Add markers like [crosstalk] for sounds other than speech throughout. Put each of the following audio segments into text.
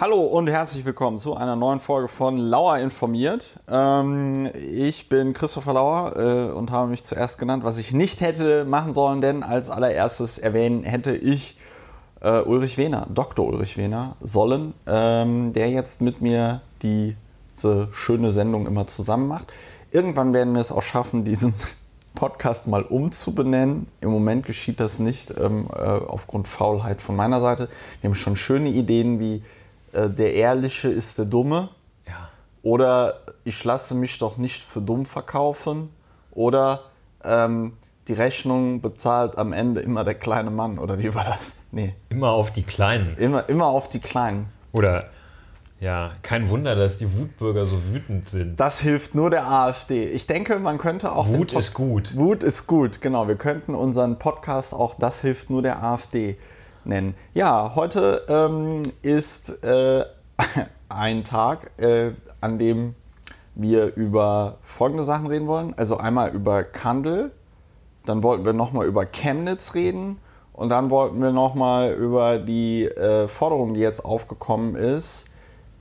Hallo und herzlich willkommen zu einer neuen Folge von Lauer informiert. Ähm, ich bin Christopher Lauer äh, und habe mich zuerst genannt, was ich nicht hätte machen sollen, denn als allererstes erwähnen hätte ich äh, Ulrich Wehner, Dr. Ulrich Wehner, sollen, ähm, der jetzt mit mir diese schöne Sendung immer zusammen macht. Irgendwann werden wir es auch schaffen, diesen [laughs] Podcast mal umzubenennen. Im Moment geschieht das nicht ähm, äh, aufgrund Faulheit von meiner Seite. Wir haben schon schöne Ideen wie äh, der Ehrliche ist der Dumme. Ja. Oder ich lasse mich doch nicht für dumm verkaufen. Oder ähm, die Rechnung bezahlt am Ende immer der kleine Mann. Oder wie war das? [laughs] Nee. Immer auf die Kleinen. Immer, immer auf die Kleinen. Oder, ja, kein Wunder, dass die Wutbürger so wütend sind. Das hilft nur der AfD. Ich denke, man könnte auch. Wut ist gut. Wut ist gut, genau. Wir könnten unseren Podcast auch Das hilft nur der AfD nennen. Ja, heute ähm, ist äh, [laughs] ein Tag, äh, an dem wir über folgende Sachen reden wollen. Also einmal über Kandel, dann wollten wir nochmal über Chemnitz reden und dann wollten wir nochmal über die äh, Forderung, die jetzt aufgekommen ist,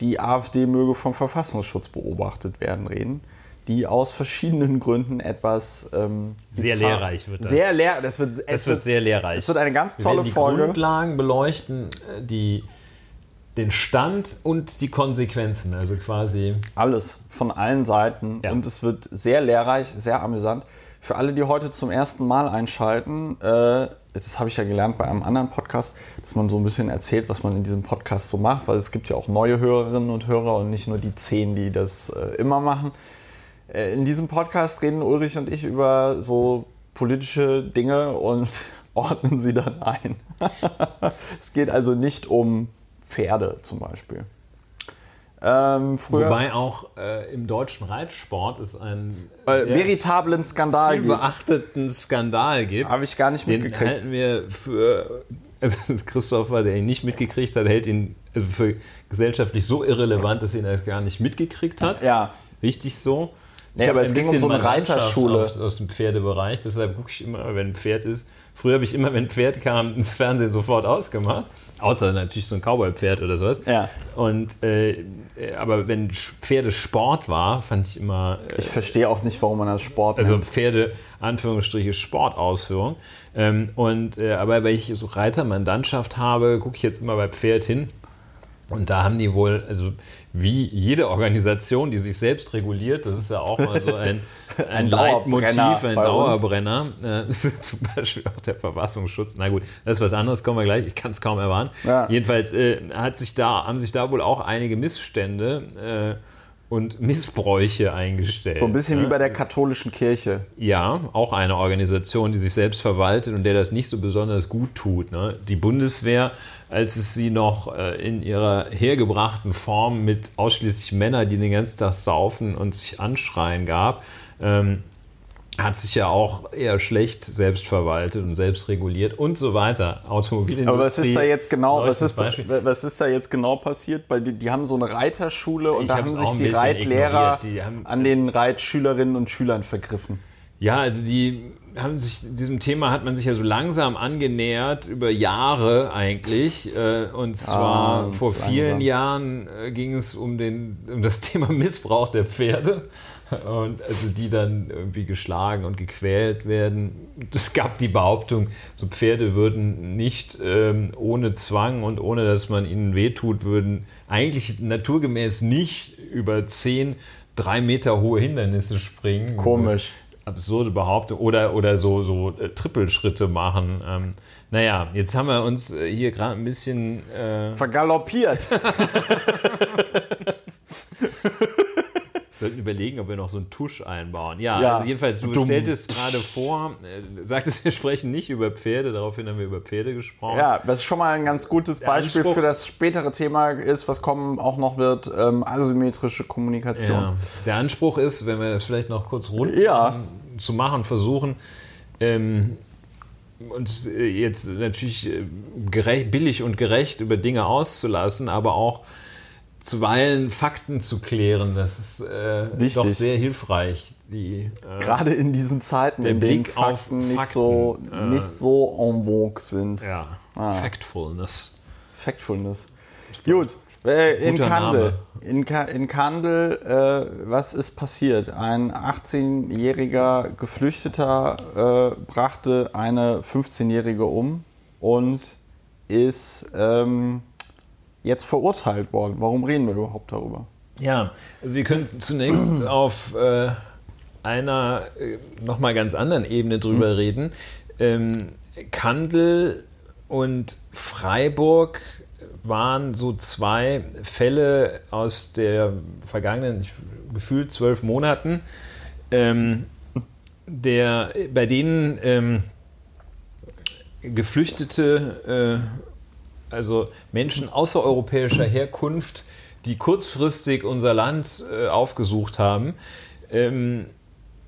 die AfD möge vom Verfassungsschutz beobachtet werden, reden die aus verschiedenen Gründen etwas ähm, sehr bizarr- lehrreich wird das. Sehr lehr, das wird, Das wird sehr lehrreich. Es wird eine ganz Wir tolle werden die Folge. Grundlagen beleuchten, äh, die, den Stand und die Konsequenzen. Also quasi. Alles von allen Seiten Ja. und es wird sehr lehrreich, sehr amüsant. Für alle, die heute zum ersten Mal einschalten, äh, das habe ich ja gelernt bei einem anderen Podcast, dass man so ein bisschen erzählt, was man in diesem Podcast so macht, weil es gibt ja auch neue Hörerinnen und Hörer und nicht nur die zehn, die das äh, immer machen. Äh, in diesem Podcast reden Ulrich und ich über so politische Dinge und [laughs] ordnen sie dann ein. [laughs] es geht also nicht um Pferde zum Beispiel. Ähm, Wobei auch äh, im deutschen Reitsport es einen äh, veritablen Skandal viel gibt. beachteten Skandal gibt. Habe ich gar nicht Den mitgekriegt. halten wir für, [laughs] also Christopher, der ihn nicht mitgekriegt hat, hält ihn also für gesellschaftlich so irrelevant, dass er ihn gar nicht mitgekriegt hat. Ja, Richtig so. Nee, aber es ging um so eine Reiterschule. Aus, aus dem Pferdebereich, deshalb gucke ich immer, wenn ein Pferd ist. Früher habe ich immer, wenn ein Pferd kam, das Fernsehen sofort ausgemacht. Außer natürlich so ein Cowboy-Pferd oder sowas. Ja. Und, äh, aber wenn Pferde Sport war, fand ich immer äh, ich verstehe auch nicht, warum man das Sport also. Pferde, Anführungsstriche, Sportausführung. Ähm, und, äh, aber weil ich so Reitermandantschaft habe, gucke ich jetzt immer bei Pferd hin. Und da haben die wohl, also wie jede Organisation, die sich selbst reguliert, das ist ja auch mal so ein, [laughs] ein, Ein Leitmotiv, Dauerbrenner ein. Dauerbrenner. Äh, [laughs] zum Beispiel auch der Verfassungsschutz. Na gut, das ist was anderes, kommen wir gleich. Ich kann es kaum erwarten. Ja. Jedenfalls äh, hat sich da, haben sich da wohl auch einige Missstände äh, und Missbräuche eingestellt. so ein bisschen ne? wie bei der katholischen Kirche. Ja, auch eine Organisation, die sich selbst verwaltet und der das nicht so besonders gut tut. Ne? Die Bundeswehr, als es sie noch äh, in ihrer hergebrachten Form mit ausschließlich Männern, die den ganzen Tag saufen und sich anschreien gab, ähm, hat sich ja auch eher schlecht selbst verwaltet und selbst reguliert und so weiter. Automobilindustrie. Aber was ist da jetzt genau, was ist, was ist da jetzt genau passiert? Weil die, die haben so eine Reiterschule und Ich da haben sich die Reitlehrer. Die haben- an den Reitschülerinnen und Schülern vergriffen. Ja, also die haben sich, diesem Thema hat man sich ja so langsam angenähert, über Jahre eigentlich. Äh, Und zwar Ganz vor vielen langsam. Jahren äh, ging es um, den, um das [laughs] Thema Missbrauch der Pferde. Und also die dann irgendwie geschlagen und gequält werden. Es gab die Behauptung, so Pferde würden nicht ähm, ohne Zwang und ohne dass man ihnen wehtut, würden eigentlich naturgemäß nicht über zehn, drei Meter hohe Hindernisse springen. Komisch. absurde Behauptung oder, oder so, so äh, Trippelschritte machen. Ähm, naja, jetzt haben wir uns äh, hier gerade ein bisschen. Äh, Vergaloppiert. [laughs] sollten überlegen, ob wir noch so einen Tusch einbauen. Ja, Ja. also jedenfalls, du Dumm. stelltest gerade vor, äh, sagtest, wir sprechen nicht über Pferde, daraufhin haben wir über Pferde gesprochen. Ja, das ist schon mal ein ganz gutes Beispiel Anspruch- für das spätere Thema ist, was kommen auch noch wird, ähm, asymmetrische Kommunikation. Ja. Der Anspruch ist, wenn wir das vielleicht noch kurz rund Ja. zu machen, versuchen, ähm, uns äh, jetzt natürlich äh, gerecht, billig und gerecht über Dinge auszulassen, aber auch zuweilen Fakten zu klären. Das ist äh, doch sehr hilfreich. Die, äh, Gerade in diesen Zeiten, in denen auf Fakten, nicht, Fakten, so, äh, nicht so en vogue sind. ja, Ah. Factfulness. Factfulness. Gut, Äh, in Kandel. In, Ka in Kandel, äh, was ist passiert? Ein 18-jähriger Geflüchteter äh, brachte eine 15-jährige um und ist ähm, jetzt verurteilt worden. Warum reden wir überhaupt darüber? Ja, wir können zunächst [clears throat] auf äh, einer äh, nochmal ganz anderen Ebene drüber reden. Ähm, Kandel und Freiburg waren so zwei Fälle aus der vergangenen, gefühlt zwölf Monaten, ähm, der, bei denen ähm, Geflüchtete, äh, also Menschen außereuropäischer Herkunft, die kurzfristig unser Land äh, aufgesucht haben, ähm,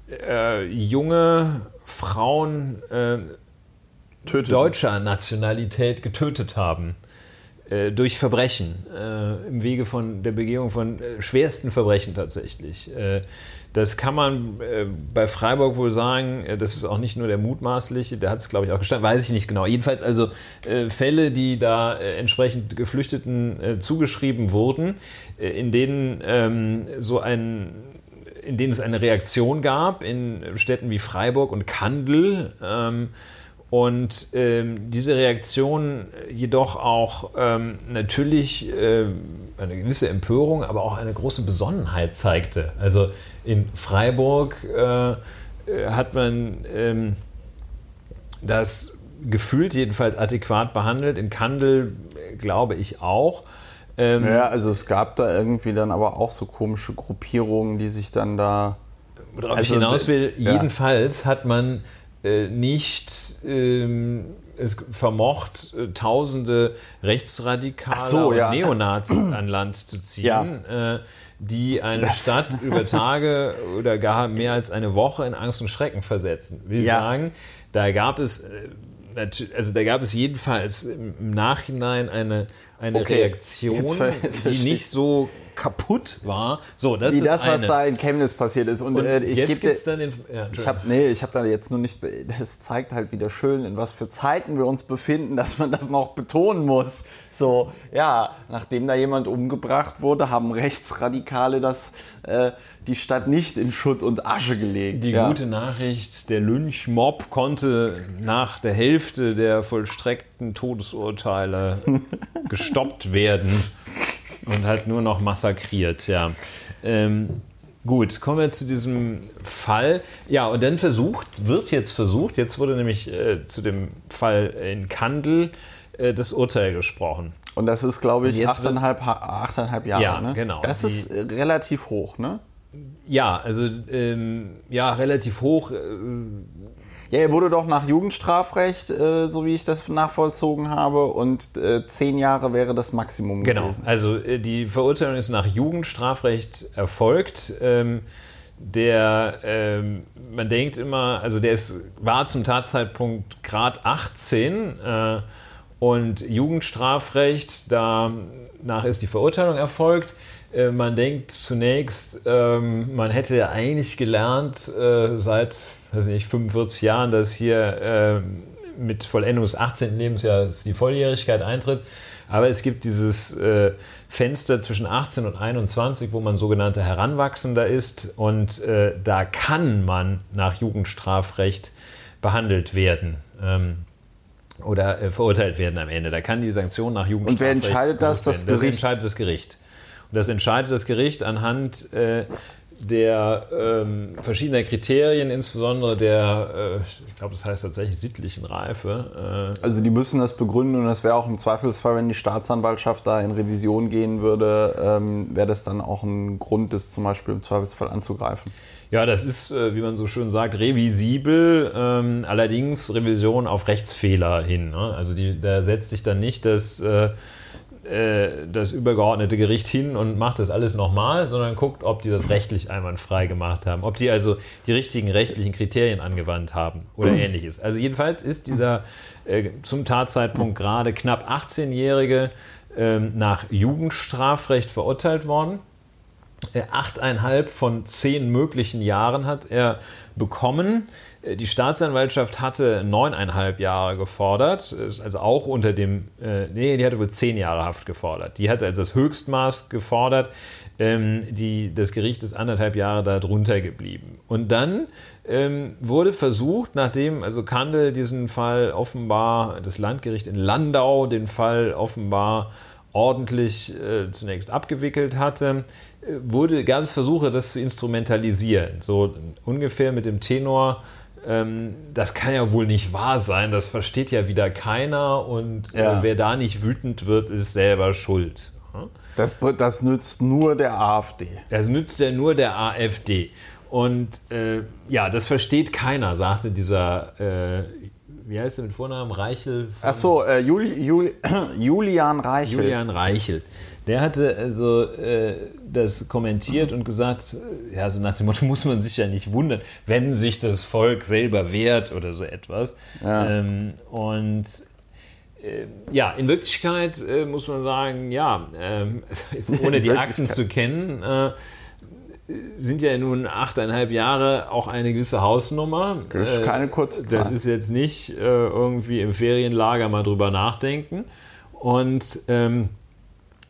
äh, junge Frauen äh, deutscher Nationalität getötet haben. Äh, durch Verbrechen, äh, im Wege von der Begehung von äh, schwersten Verbrechen tatsächlich. Äh, das kann man äh, bei Freiburg wohl sagen, äh, das ist auch nicht nur der mutmaßliche, der hat es glaube ich auch gestanden, weiß ich nicht genau. Jedenfalls also Fälle, die da entsprechend Geflüchteten zugeschrieben wurden, in denen ähm, so ein in denen es eine Reaktion gab in Städten wie Freiburg und Kandel. Ähm, und ähm, diese Reaktion jedoch auch ähm, natürlich ähm, eine gewisse Empörung, aber auch eine große Besonnenheit zeigte. Also in Freiburg äh, äh, hat man ähm, das gefühlt jedenfalls adäquat behandelt, in Kandel äh, glaube ich auch. Ähm, Ja, also es gab da irgendwie dann aber auch so komische Gruppierungen, die sich dann da. Worauf Also, ich hinaus will, ja. jedenfalls hat man äh, nicht ähm, es vermocht, äh, tausende Rechtsradikale so, und ja. Neonazis [clears throat] an Land zu ziehen, äh, die eine Das- Stadt [laughs] über Tage oder gar mehr als eine Woche in Angst und Schrecken versetzen. Will Ja. sagen, da gab es äh, also da gab es jedenfalls im Nachhinein eine, eine Okay, Reaktion, jetzt jetzt die nicht ich. so kaputt war. So, das Wie ist das, was eine. da in Chemnitz passiert ist. Und, Und äh, ich gebe dir. Ja, Ich habe nee, ich habe da jetzt nur nicht. Das zeigt halt wieder schön, in was für Zeiten wir uns befinden, dass man das noch betonen muss. So, ja, nachdem da jemand umgebracht wurde, haben Rechtsradikale das äh, die Stadt nicht in Schutt und Asche gelegt. Die ja. gute Nachricht, der Lynchmob konnte nach der Hälfte der vollstreckten Todesurteile [laughs] gestoppt werden und hat nur noch massakriert, ja. Ähm, gut, kommen wir zu diesem Fall. Ja, und dann versucht, wird jetzt versucht, jetzt wurde nämlich äh, zu dem Fall in Kandel äh, das Urteil gesprochen. Und das ist, glaube ich, Und jetzt wird- achteinhalb, Ha- achteinhalb Jahre. Ja, ne? genau. Das Die- ist äh, relativ hoch, ne? Ja, also ähm, ja, relativ hoch. Äh, Ja, er wurde doch nach Jugendstrafrecht, äh, so wie ich das nachvollzogen habe, und äh, zehn Jahre wäre das Maximum Genau, gewesen. also äh, die Verurteilung ist nach Jugendstrafrecht erfolgt. Ähm, der, ähm, man denkt immer, also der ist, war zum Tatzeitpunkt Grad 18 äh, und Jugendstrafrecht, danach ist die Verurteilung erfolgt. Äh, man denkt zunächst, ähm, man hätte ja eigentlich gelernt äh, seit, weiß nicht, 45 Jahren, dass hier ähm, mit Vollendung des 18. Lebensjahres die Volljährigkeit eintritt. Aber es gibt dieses äh, Fenster zwischen 18 und 21, wo man sogenannter Heranwachsender ist. Und äh, da kann man nach Jugendstrafrecht behandelt werden. Ähm, oder äh, verurteilt werden am Ende. Da kann die Sanktion nach Jugendstrafrecht. Und wer entscheidet das? Das. Gericht? Das entscheidet das Gericht. Und das entscheidet das Gericht anhand äh, der ähm, verschiedener Kriterien, insbesondere der, äh, ich glaube, das heißt tatsächlich sittlichen Reife. Äh, Also die müssen das begründen und das wäre auch im Zweifelsfall, wenn die Staatsanwaltschaft da in Revision gehen würde, ähm, wäre das dann auch ein Grund, das zum Beispiel im Zweifelsfall anzugreifen. Ja, das ist, äh, wie man so schön sagt, revisibel, ähm, allerdings Revision auf Rechtsfehler hin. Ne? Also die, da setzt sich dann nicht das, äh, äh, das übergeordnete Gericht hin und macht das alles nochmal, sondern guckt, ob die das rechtlich einwandfrei gemacht haben, ob die also die richtigen rechtlichen Kriterien angewandt haben oder ähnliches. Also jedenfalls ist dieser äh, zum Tatzeitpunkt gerade knapp 18-Jährige ähm, nach Jugendstrafrecht verurteilt worden. Äh, achteinhalb von zehn möglichen Jahren hat er bekommen. Äh, die Staatsanwaltschaft hatte neuneinhalb Jahre gefordert, also auch unter dem, äh, nee, die hatte wohl zehn Jahre Haft gefordert. Die hatte als das Höchstmaß gefordert. Ähm, die, das Gericht ist anderthalb Jahre darunter geblieben. Und dann ähm, wurde versucht, nachdem also Kandel diesen Fall offenbar, das Landgericht in Landau den Fall offenbar ordentlich äh, zunächst abgewickelt hatte, äh, wurde, gab es Versuche, das zu instrumentalisieren. So ungefähr mit dem Tenor, ähm, das kann ja wohl nicht wahr sein, das versteht ja wieder keiner und äh, ja. äh, wer da nicht wütend wird, ist selber schuld. Das, das nützt nur der AfD. Das nützt ja nur der AfD. Und äh, ja, das versteht keiner, sagte dieser, äh, wie heißt er mit Vornamen? Reichel? Ach so, äh, Juli, Juli, [clears throat] Julian Reichel. Julian Reichel. Der hatte also äh, das kommentiert und gesagt, äh, ja, so nach dem Motto [laughs] muss man sich ja nicht wundern, wenn sich das Volk selber wehrt oder so etwas. Ja. Ähm, und äh, ja, in Wirklichkeit äh, muss man sagen, ja, ähm, [laughs] ohne die Akten zu kennen, äh, sind ja nun achteinhalb Jahre auch eine gewisse Hausnummer. Das ist keine kurze Zeit. Das ist jetzt nicht äh, irgendwie im Ferienlager mal drüber nachdenken. Und ähm,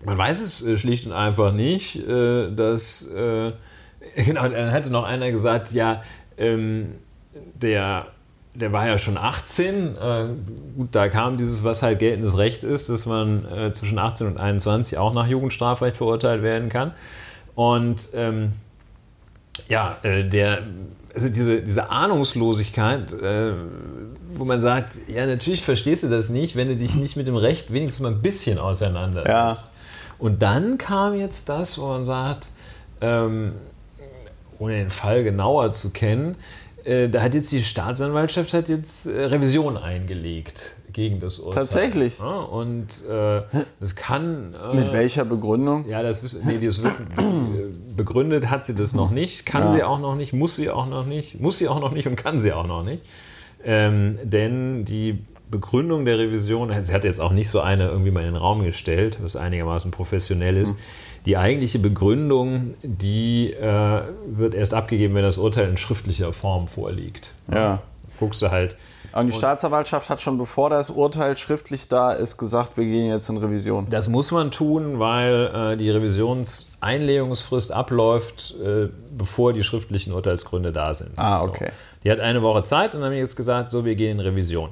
man weiß es äh, schlicht und einfach nicht, äh, dass, [laughs] genau, dann hatte noch einer gesagt, ja, ähm, der der war ja schon 18. Äh, gut, da kam dieses, was halt geltendes Recht ist, dass man äh, zwischen 18 und 21 auch nach Jugendstrafrecht verurteilt werden kann. Und ähm, ja, äh, der, also diese, diese Ahnungslosigkeit, äh, wo man sagt, ja, natürlich verstehst du das nicht, wenn du dich nicht mit dem Recht wenigstens mal ein bisschen auseinandersetzt. Ja. Und dann kam jetzt das, wo man sagt, ähm, ohne den Fall genauer zu kennen, äh, da hat jetzt die Staatsanwaltschaft hat jetzt äh, Revision eingelegt gegen das Urteil. Tatsächlich. Ja, und äh, das kann. Äh, Mit welcher Begründung? Ja, das, nee, das wird, begründet hat sie das noch nicht, kann ja. sie auch noch nicht, muss sie auch noch nicht, muss sie auch noch nicht und kann sie auch noch nicht. Ähm, denn die Begründung der Revision, sie hat jetzt auch nicht so eine irgendwie mal in den Raum gestellt, was einigermaßen professionell ist. Mhm die eigentliche Begründung, die äh, wird erst abgegeben, wenn das Urteil in schriftlicher Form vorliegt. Ja. Guckst du halt. Und die Staatsanwaltschaft hat schon bevor das Urteil schriftlich da ist, gesagt, wir gehen jetzt in Revision. Das muss man tun, weil äh, die Revisionseinlegungsfrist abläuft, äh, bevor die schriftlichen Urteilsgründe da sind. Ah, okay. So. Die hat eine Woche Zeit und dann haben jetzt gesagt, so, wir gehen in Revision.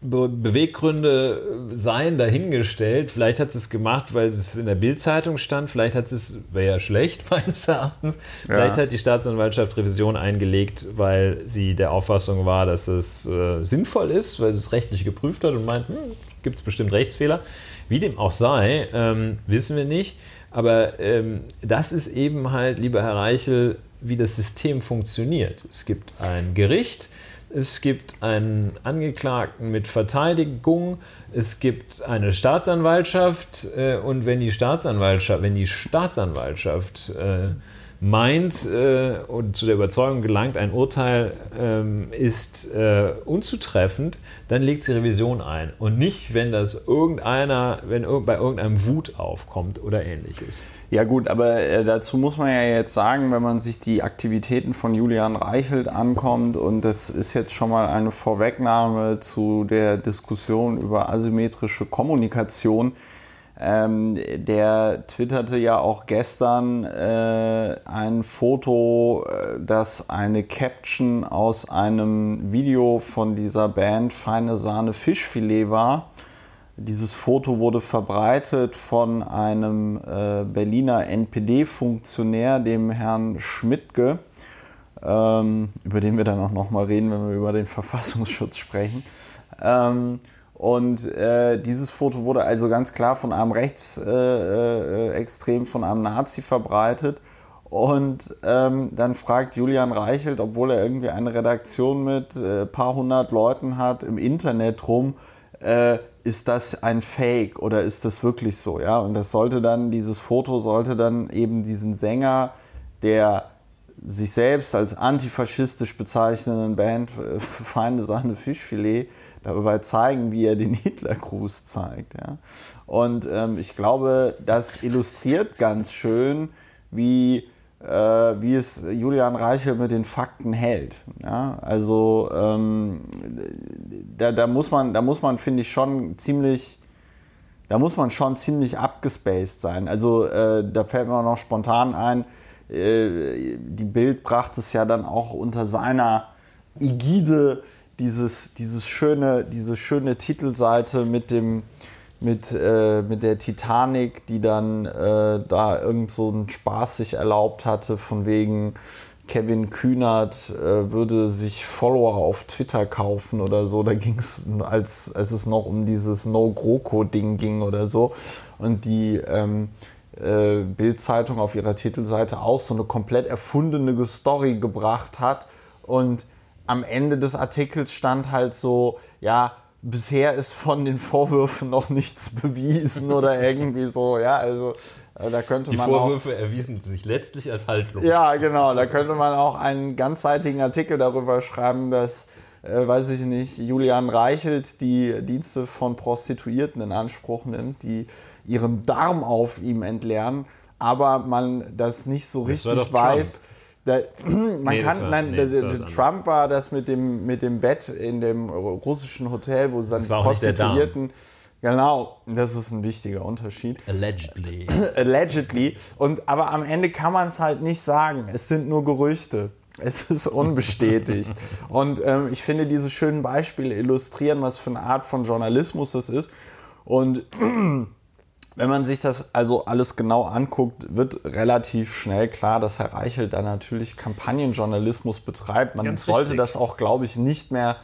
Be Beweggründe seien dahingestellt. Vielleicht hat sie es gemacht, weil es in der Bildzeitung stand. Vielleicht hat es, wäre ja schlecht [laughs] meines Erachtens. Ja. Vielleicht hat die Staatsanwaltschaft Revision eingelegt, weil sie der Auffassung war, dass es äh, sinnvoll ist, weil sie es rechtlich geprüft hat und meint, hm, gibt es bestimmt Rechtsfehler. Wie dem auch sei, ähm, wissen wir nicht. Aber ähm, das ist eben halt, lieber Herr Reichel, wie das System funktioniert. Es gibt ein Gericht, es gibt einen Angeklagten mit Verteidigung, es gibt eine Staatsanwaltschaft äh, und wenn die Staatsanwaltschaft, wenn die Staatsanwaltschaft äh, meint äh, und zu der Überzeugung gelangt, ein Urteil ähm, ist äh, unzutreffend, dann legt sie Revision ein und nicht, wenn das irgendeiner, wenn bei irgendeinem Wut aufkommt oder ähnliches. Ja gut, aber äh, dazu muss man ja jetzt sagen, wenn man sich die Aktivitäten von Julian Reichelt ankommt und das ist jetzt schon mal eine Vorwegnahme zu der Diskussion über asymmetrische Kommunikation. Ähm, der twitterte ja auch gestern äh, ein Foto, äh, das eine Caption aus einem Video von dieser Band Feine Sahne Fischfilet war dieses Foto wurde verbreitet von einem äh, Berliner NPD-Funktionär, dem Herrn Schmidtke, ähm, über den wir dann auch nochmal reden, wenn wir über den Verfassungsschutz sprechen. Ähm, und äh, dieses Foto wurde also ganz klar von einem Rechtsextrem, äh, äh von einem Nazi verbreitet. Und ähm, dann fragt Julian Reichelt, obwohl er irgendwie eine Redaktion mit ein äh, paar hundert Leuten hat, im Internet rum, äh, ist das ein Fake oder ist das wirklich so? Ja, und das sollte dann, dieses Foto sollte dann eben diesen Sänger, der sich selbst als antifaschistisch bezeichnenden Band äh, [laughs] Feinde Sahne Fischfilet dabei zeigen, wie er den Hitlergruß zeigt. Ja. Und ähm, ich glaube, das illustriert ganz schön, wie, wie es Julian Reichel mit den Fakten hält. Ja? Also ähm, da, da muss man, da muss man, finde ich, schon ziemlich da muss man schon ziemlich abgespaced sein. Also äh, da fällt mir noch spontan ein, äh, die Bild brachte es ja dann auch unter seiner Ägide dieses, dieses schöne, diese schöne Titelseite mit dem mit, äh, mit der Titanic, die dann äh, da irgend so einen Spaß sich erlaubt hatte, von wegen Kevin Kühnert äh, würde sich Follower auf Twitter kaufen oder so. Da ging es, als, als es noch um dieses No-GroKo-Ding ging oder so. Und die ähm, äh, Bild-Zeitung auf ihrer Titelseite auch so eine komplett erfundene Story gebracht hat. Und am Ende des Artikels stand halt so, ja, bisher ist von den Vorwürfen noch nichts [laughs] bewiesen oder irgendwie so, ja, also äh, da könnte Die man Vorwürfe auch, erwiesen sich letztlich als haltlos. Ja, genau, da könnte man auch einen ganzseitigen Artikel darüber schreiben, dass, äh, weiß ich nicht, Julian Reichelt die Dienste von Prostituierten in Anspruch nimmt, die ihren Darm auf ihm entleeren, aber man das nicht so Das richtig doch Trump. Da, [clears throat] man Nee, kann, war- nein, nee, der- Trump war das mit dem, mit dem Bett in dem russischen Hotel, wo sie dann. Prostituierten. Genau, das ist ein wichtiger Unterschied Allegedly. [clears throat] allegedly. Und, aber am Ende kann man es halt nicht sagen. Es sind nur Gerüchte. Es [laughs] ist unbestätigt. [laughs] und ähm, ich finde, diese schönen Beispiele illustrieren, was für eine Art von Journalismus das ist. Und [clears throat] wenn man sich das also alles genau anguckt, wird relativ schnell klar, dass Herr Reichelt da natürlich Kampagnenjournalismus betreibt. Man Ganz sollte richtig. das auch, glaube ich, nicht mehr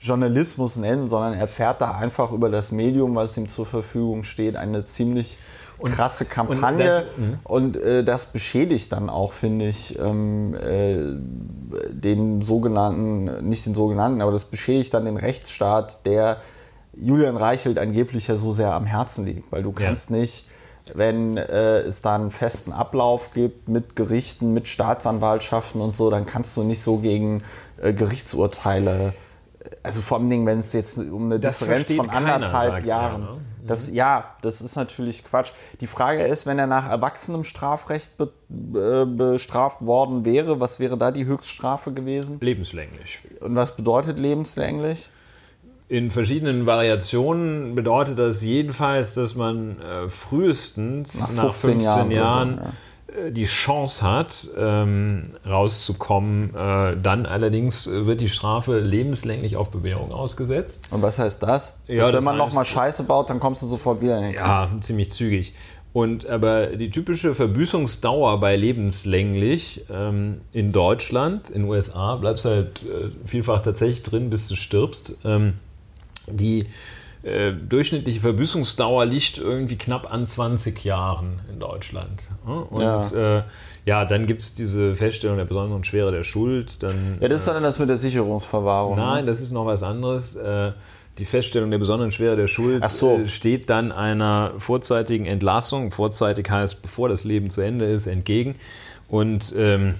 Journalismus nennen, sondern er fährt da einfach über das Medium, was ihm zur Verfügung steht, eine ziemlich krasse Kampagne. Und, das- äh, das beschädigt dann auch, finde ich, ähm, äh, den sogenannten, nicht den sogenannten, aber das beschädigt dann den Rechtsstaat, der Julian Reichelt angeblich ja so sehr am Herzen liegt, weil du kannst nicht, wenn äh, es da einen festen Ablauf gibt mit Gerichten, mit Staatsanwaltschaften und so, dann kannst du nicht so gegen äh, Gerichtsurteile, also vor allem, wenn es jetzt um eine Das Differenz von keiner, anderthalb sagt er, Jahren. ne? Das, ja, das ist natürlich Quatsch. Die Frage ist, wenn er nach erwachsenem Strafrecht be, äh, bestraft worden wäre, was wäre da die Höchststrafe gewesen? Lebenslänglich. Und was bedeutet lebenslänglich? In verschiedenen Variationen bedeutet das jedenfalls, dass man äh, frühestens Nach nach 15 15, Jahren Jahren, würde, äh, die Chance hat, ähm, rauszukommen. Äh, dann allerdings äh, wird die Strafe lebenslänglich auf Bewährung ausgesetzt. Und was heißt das? Ja, Dass, das wenn man nochmal Scheiße baut, dann kommst du sofort wieder in den Knast. Ja, ziemlich zügig. Und aber die typische Verbüßungsdauer bei lebenslänglich ähm, in Deutschland, in den USA, bleibst halt äh, vielfach tatsächlich drin, bis du stirbst. Ähm, die äh, durchschnittliche Verbüßungsdauer liegt irgendwie knapp an 20 Jahren in Deutschland. Ja? Und ja, äh, ja dann gibt es diese Feststellung der besonderen Schwere der Schuld. Dann, Ja, das ist dann das mit der Sicherungsverwahrung. ne? Nein, das ist noch was anderes. Äh, Die Feststellung der besonderen Schwere der Schuld so. äh, steht dann einer vorzeitigen Entlassung, vorzeitig heißt, bevor das Leben zu Ende ist, entgegen. Und ähm,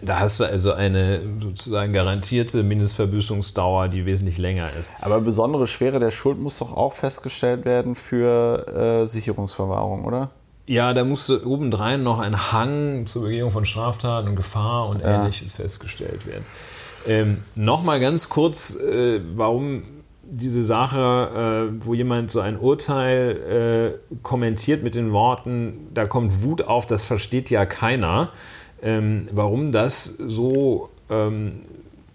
da hast du also eine sozusagen garantierte Mindestverbüßungsdauer, die wesentlich länger ist. Aber besondere Schwere der Schuld muss doch auch festgestellt werden für äh, Sicherungsverwahrung, oder? Ja, da musste obendrein noch ein Hang zur Begehung von Straftaten und Gefahr und ähnliches festgestellt werden. Ähm, Nochmal ganz kurz, äh, warum diese Sache, äh, wo jemand so ein Urteil äh, kommentiert mit den Worten, da kommt Wut auf, das versteht ja keiner, ähm, warum das so, ähm,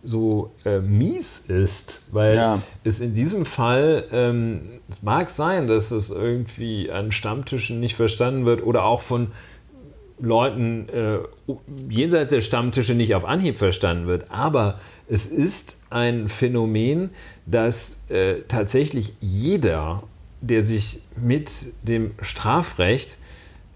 so äh, mies ist. Weil Ja. es in diesem Fall, ähm, es mag sein, dass es irgendwie an Stammtischen nicht verstanden wird oder auch von Leuten äh, jenseits der Stammtische nicht auf Anhieb verstanden wird. Aber es ist ein Phänomen, dass äh, tatsächlich jeder, der sich mit dem Strafrecht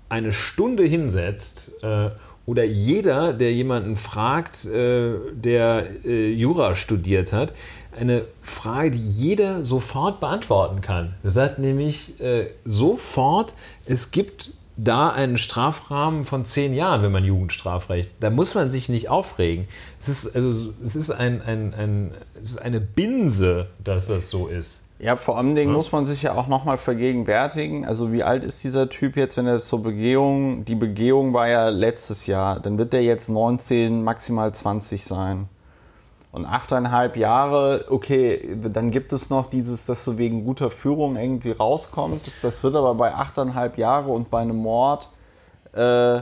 eine Stunde hinsetzt äh, oder jeder, der jemanden fragt, äh, der äh, Jura studiert hat, eine Frage, die jeder sofort beantworten kann. Er sagt nämlich äh, sofort, es gibt da einen Strafrahmen von zehn Jahren, wenn man Jugendstrafrecht. Da muss man sich nicht aufregen. Es ist, also, es ist, ein, ein, ein, es ist eine Binse, dass das so ist. Ja, vor allem Dingen ja. muss man sich ja auch nochmal vergegenwärtigen. Also wie alt ist dieser Typ jetzt, wenn er zur Begehung, die Begehung war ja letztes Jahr, dann wird der jetzt 19, maximal 20 sein. Und achteinhalb Jahre, okay, dann gibt es noch dieses, dass du wegen guter Führung irgendwie rauskommt. Das wird aber bei achteinhalb Jahre und bei einem Mord äh,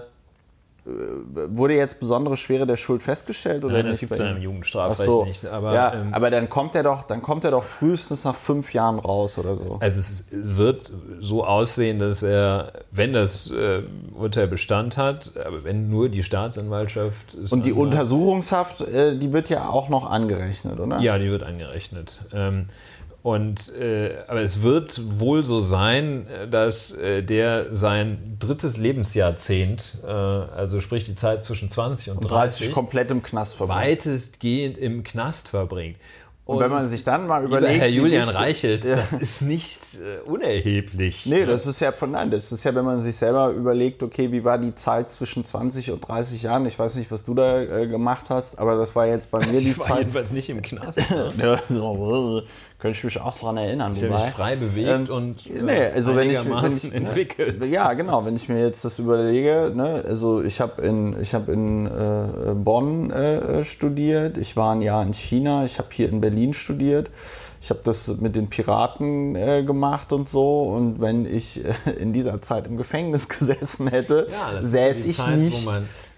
wurde jetzt besondere Schwere der Schuld festgestellt oder Nein, nicht? das gibt es ja im Jugendstrafrecht so. nicht. Aber, ja, ähm, aber dann kommt er doch, dann kommt er doch frühestens nach fünf Jahren raus oder so. Also es wird so aussehen, dass er, wenn das äh, Urteil Bestand hat, aber wenn nur die Staatsanwaltschaft und die Untersuchungshaft, äh, die wird ja auch noch angerechnet, oder? Ja, die wird angerechnet. Ähm, und, äh, aber es wird wohl so sein, dass äh, der sein drittes Lebensjahrzehnt, äh, also sprich die Zeit zwischen 20 und, und 30, 30 komplett im Knast verbringt. Weitestgehend im Knast verbringt. Und, und, wenn man sich dann mal überlegt. Herr Julian Lichte, Reichelt, ja. das ist nicht äh, unerheblich. Nee, ne? das ist ja von nein, das ist ja, wenn man sich selber überlegt, okay, wie war die Zeit zwischen 20 und 30 Jahren? Ich weiß nicht, was du da äh, gemacht hast, aber das war jetzt bei [laughs] mir die ich war Zeit. jedenfalls nicht im Knast. Ne? [laughs] ja, so, könnte ich mich auch daran erinnern. Ich habe mich frei bewegt ähm, und äh, nee, also wenn ich, wenn ich, entwickelt. Ja, genau. Wenn ich mir jetzt das überlege, ne, also ich habe in, ich hab in äh, Bonn äh, studiert, ich war ein Jahr in China, ich habe hier in Berlin studiert. Ich habe das mit den Piraten äh, gemacht und so. Und wenn ich äh, in dieser Zeit im Gefängnis [laughs] gesessen hätte, ja, säße ich Zeit, nicht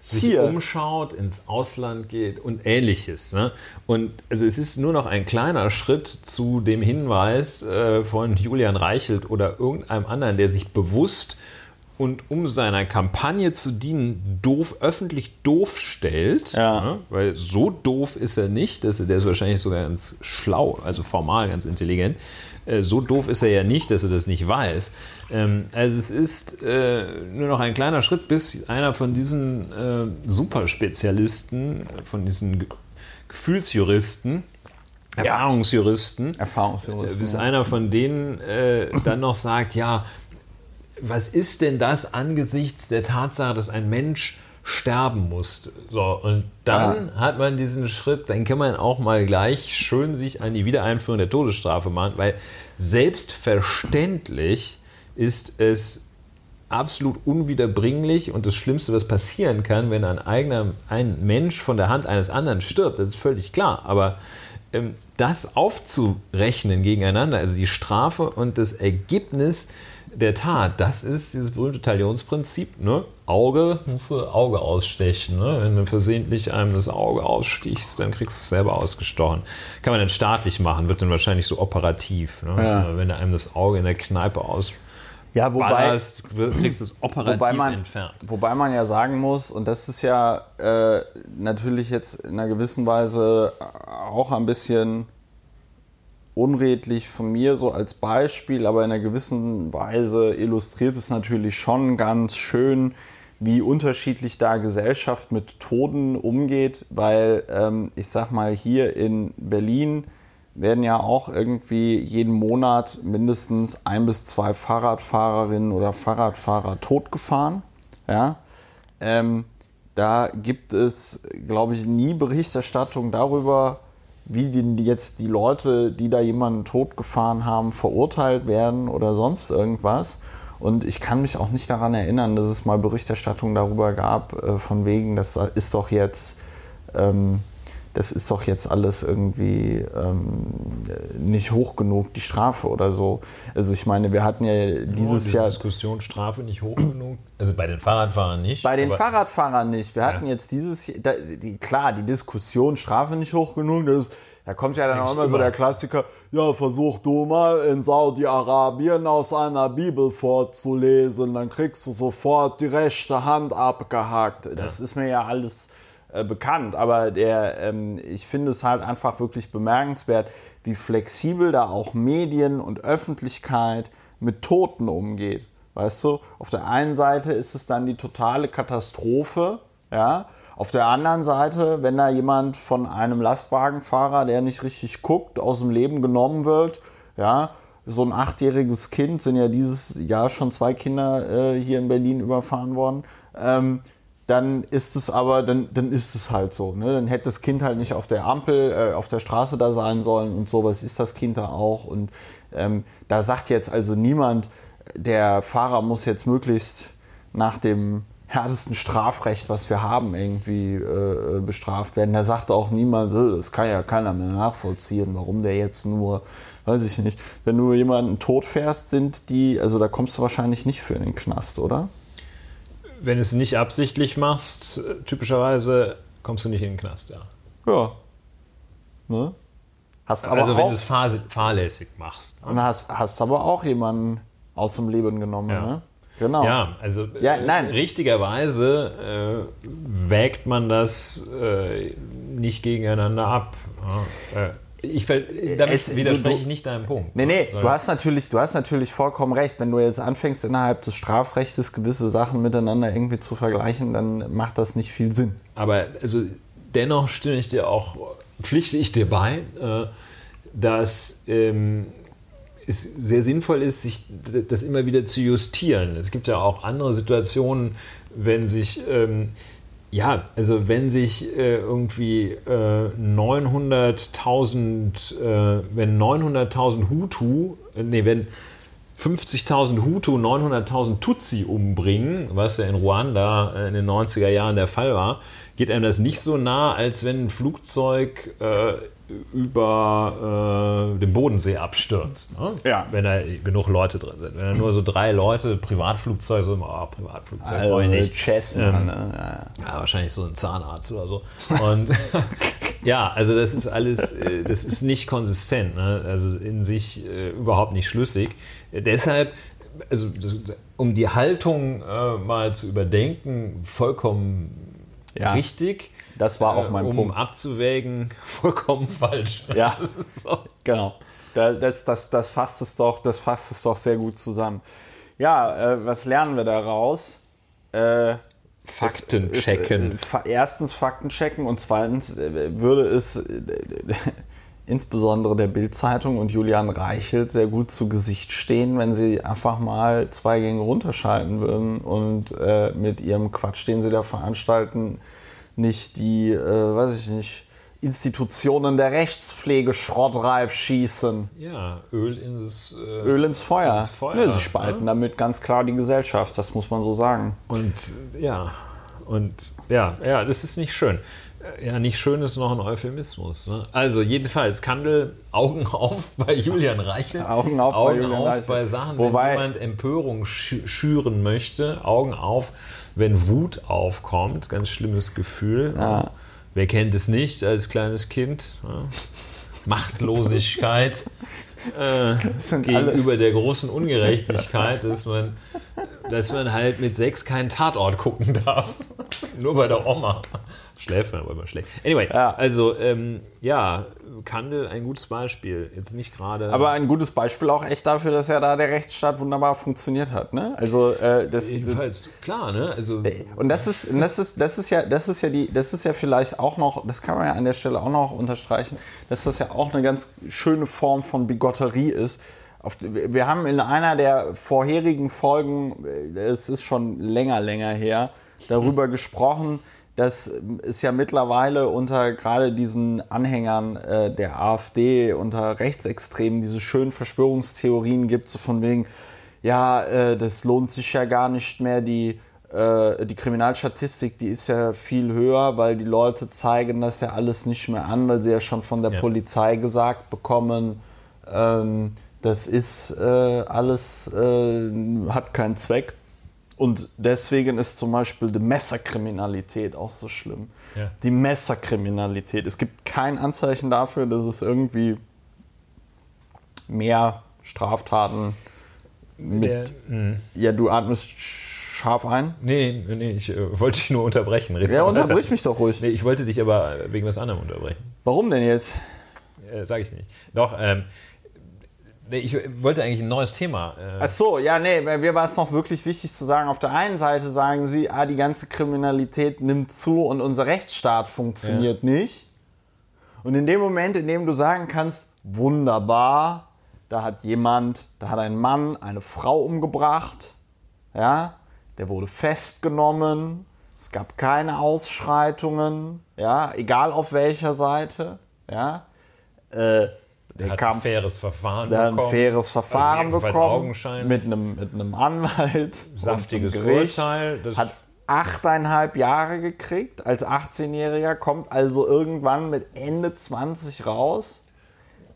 sich Hier. umschaut, ins Ausland geht und ähnliches. Ne? Und also es ist nur noch ein kleiner Schritt zu dem Hinweis äh, von Julian Reichelt oder irgendeinem anderen, der sich bewusst und um seiner Kampagne zu dienen, doof, öffentlich doof stellt. Ja. Ne? Weil so doof ist er nicht, dass er, der ist wahrscheinlich sogar ganz schlau, also formal ganz intelligent. Äh, so doof ist er ja nicht, dass er das nicht weiß. Ähm, also es ist äh, nur noch ein kleiner Schritt, bis einer von diesen äh, Superspezialisten, von diesen Gefühlsjuristen, Erfahrungsjuristen, Erfahrungsjuristen bis einer von denen dann noch sagt, ja, was ist denn das angesichts der Tatsache, dass ein Mensch sterben musste. So, und dann ah. hat man diesen Schritt, dann kann man auch mal gleich schön sich an die Wiedereinführung der Todesstrafe machen, weil selbstverständlich ist es absolut unwiederbringlich und das Schlimmste, was passieren kann, wenn ein eigener ein Mensch von der Hand eines anderen stirbt, das ist völlig klar. Aber ähm, das aufzurechnen gegeneinander, also die Strafe und das Ergebnis, der Tat, das ist dieses berühmte Talionsprinzip. Ne? Auge, musst du Auge ausstechen. Ne? Wenn du versehentlich einem das Auge ausstichst, dann kriegst du es selber ausgestochen. Kann man dann staatlich machen, wird dann wahrscheinlich so operativ. Ne? Ja. Wenn du einem das Auge in der Kneipe aus ja, wobei, kriegst du es operativ wobei man, entfernt. Wobei man ja sagen muss, und das ist ja äh, natürlich jetzt in einer gewissen Weise auch ein bisschen unredlich von mir so als Beispiel, aber in einer gewissen Weise illustriert es natürlich schon ganz schön, wie unterschiedlich da Gesellschaft mit Toten umgeht, weil ähm, ich sag mal hier in Berlin werden ja auch irgendwie jeden Monat mindestens ein bis zwei Fahrradfahrerinnen oder Fahrradfahrer totgefahren. Ja? Ähm, da gibt es, glaube ich, nie Berichterstattung darüber, wie die, jetzt die Leute, die da jemanden totgefahren haben, verurteilt werden oder sonst irgendwas. Und ich kann mich auch nicht daran erinnern, dass es mal Berichterstattung darüber gab, äh, von wegen, das ist doch jetzt, ähm, das ist doch jetzt alles irgendwie ähm, nicht hoch genug, die Strafe oder so. Also ich meine, wir hatten ja dieses oh, Jahr... Diskussion, Strafe nicht hoch genug? Also bei den Fahrradfahrern nicht? Bei den Fahrradfahrern nicht. Wir hatten jetzt dieses Jahr, da, die, klar, die Diskussion, Strafe nicht hoch genug, das ist da kommt ja dann auch immer so der Klassiker, ja, versuch du mal in Saudi-Arabien aus einer Bibel vorzulesen, dann kriegst du sofort die rechte Hand abgehakt. Das ja. ist mir ja alles äh, bekannt, aber der, ähm, ich finde es halt einfach wirklich bemerkenswert, wie flexibel da auch Medien und Öffentlichkeit mit Toten umgeht. Weißt du, auf der einen Seite ist es dann die totale Katastrophe, ja, auf der anderen Seite, wenn da jemand von einem Lastwagenfahrer, der nicht richtig guckt, aus dem Leben genommen wird, ja, so ein achtjähriges Kind, sind ja dieses Jahr schon zwei Kinder äh, hier in Berlin überfahren worden, ähm, dann ist es aber, dann, dann ist es halt so. Ne? Dann hätte das Kind halt nicht auf der Ampel, äh, auf der Straße da sein sollen und sowas ist das Kind da auch. Und ähm, da sagt jetzt also niemand, der Fahrer muss jetzt möglichst nach dem härtesten Strafrecht, was wir haben, irgendwie äh, bestraft werden. Da sagt auch niemand, äh, das kann ja keiner mehr nachvollziehen, warum der jetzt nur, weiß ich nicht. Wenn du jemanden tot fährst, sind die, also da kommst du wahrscheinlich nicht für in den Knast, oder? Wenn du es nicht absichtlich machst, typischerweise kommst du nicht in den Knast, ja. Ja. Ne? Hast aber also wenn auch, du es fahr fahrlässig machst. und hast, hast aber auch jemanden aus dem Leben genommen, Ja. ne? Genau. Ja, also Ja, äh, nein. richtigerweise äh, wägt man das äh, nicht gegeneinander ab. Ja, äh, ich, damit Es- widerspreche ich nicht deinem Punkt. Nee, nee, Sondern- du hast, natürlich, du hast natürlich vollkommen recht. Wenn du jetzt anfängst, innerhalb des Strafrechts gewisse Sachen miteinander irgendwie zu vergleichen, dann macht das nicht viel Sinn. Aber also dennoch stimme ich dir auch, pflichte ich dir bei, äh, dass ähm, es sehr sinnvoll ist, sich das immer wieder zu justieren. Es gibt ja auch andere Situationen, wenn sich ähm, ja, also wenn sich äh, irgendwie äh, 900.000, äh, wenn 900.000 Hutu, äh, nee, wenn 50.000 Hutu 900.000 Tutsi umbringen, was ja in Ruanda äh, in den 90er Jahren der Fall war, geht einem das nicht so nah, als wenn ein Flugzeug äh, über äh, den Bodensee abstürzt. Ne? Ja. Wenn da genug Leute drin sind. Wenn da nur so drei Leute, Privatflugzeug, so, oh, Privatflugzeug, ich nicht. Cessna, Ähm, ne? ja, ja. Ja, wahrscheinlich so ein Zahnarzt oder so. Und [laughs] ja, also das ist alles, äh, das ist nicht konsistent, ne? also in sich äh, überhaupt nicht schlüssig. Äh, deshalb, also das, um die Haltung äh, mal zu überdenken, vollkommen Ja. richtig. Das war auch mein um Punkt. abzuwägen, [laughs] vollkommen falsch. [laughs] Ja. Ist so. Genau. Da- Das, das, das, fasst es doch, das fasst es doch sehr gut zusammen. Ja, äh, was lernen wir daraus? Äh, Fakten es- checken. äh, fa- erstens Fakten checken und zweitens äh, würde es äh, [laughs] insbesondere der Bild-Zeitung und Julian Reichelt sehr gut zu Gesicht stehen, wenn sie einfach mal zwei Gänge runterschalten würden und äh, mit ihrem Quatsch, den sie da veranstalten, nicht die, äh, weiß ich nicht, Institutionen der Rechtspflege schrottreif schießen. Ja, Öl ins äh, Öl ins Feuer. Ins Feuer, Nö, sie spalten damit ganz klar die Gesellschaft, das muss man so sagen. Und äh, ja, und ja, ja, das ist nicht schön. Äh, Ja, nicht schön ist noch ein Euphemismus. Ne? Also jedenfalls, Kandel, Augen [laughs] auf bei Julian Reichelt. Augen auf bei Augen Julian auf Reichelt. bei Sachen, Wobei- wenn jemand Empörung schü- schüren möchte. Augen auf, wenn Wut aufkommt. Ganz schlimmes Gefühl. Ja. Wer kennt es nicht als kleines Kind? Ja? Machtlosigkeit. [laughs] Äh, gegenüber der großen Ungerechtigkeit, dass man, dass man halt mit sechs keinen Tatort gucken darf. [laughs] Nur bei der Oma. Schläft man aber immer schlecht. Anyway, Ja. also ähm, ja, Kandel ein gutes Beispiel. Jetzt nicht gerade. Aber ein gutes Beispiel auch echt dafür, dass ja da der Rechtsstaat wunderbar funktioniert hat. Ne? Also äh, das, jedenfalls klar, ne? Also und das ist, und das ist, das ist ja, das ist ja die, das ist ja vielleicht auch noch, das kann man ja an der Stelle auch noch unterstreichen, dass das ja auch eine ganz schöne Form von Bigotterie ist. Auf, wir haben in einer der vorherigen Folgen, äh, es ist schon länger, länger her, darüber gesprochen, dass es ja mittlerweile unter gerade diesen Anhängern äh, der AfD, unter Rechtsextremen, diese schönen Verschwörungstheorien gibt, so von wegen, ja, äh, das lohnt sich ja gar nicht mehr, die, äh, die Kriminalstatistik, die ist ja viel höher, weil die Leute zeigen das ja alles nicht mehr an, weil sie ja schon von der Ja. Polizei gesagt bekommen, ähm, das ist äh, alles, äh, hat keinen Zweck. Und deswegen ist zum Beispiel die Messerkriminalität auch so schlimm. Ja. Die Messerkriminalität. Es gibt kein Anzeichen dafür, dass es irgendwie mehr Straftaten mit. der, mh. ja, du atmest scharf ein. nee, nee, ich äh, wollte dich nur unterbrechen. Ja, unterbrich mich doch ruhig. Nee, ich wollte dich aber wegen was anderem unterbrechen. Warum denn jetzt? Äh, sag ich nicht. Doch, ähm, ich wollte eigentlich ein neues Thema. Äh, Ach so, ja, nee, bei mir war es noch wirklich wichtig zu sagen, auf der einen Seite sagen sie, ah, die ganze Kriminalität nimmt zu und unser Rechtsstaat funktioniert nicht. Und in dem Moment, in dem du sagen kannst, wunderbar, da hat jemand, da hat ein Mann eine Frau umgebracht, ja, der wurde festgenommen, Es gab keine Ausschreitungen, ja, egal auf welcher Seite, ja. Äh, der Hat kam ein faires Verfahren der hat ein bekommen. faires Verfahren jedenfalls bekommen mit einem, mit einem Anwalt, Saftiges einem Gericht, Urteil, hat achteinhalb Jahre gekriegt als 18-Jähriger, kommt also irgendwann mit Ende 20 raus,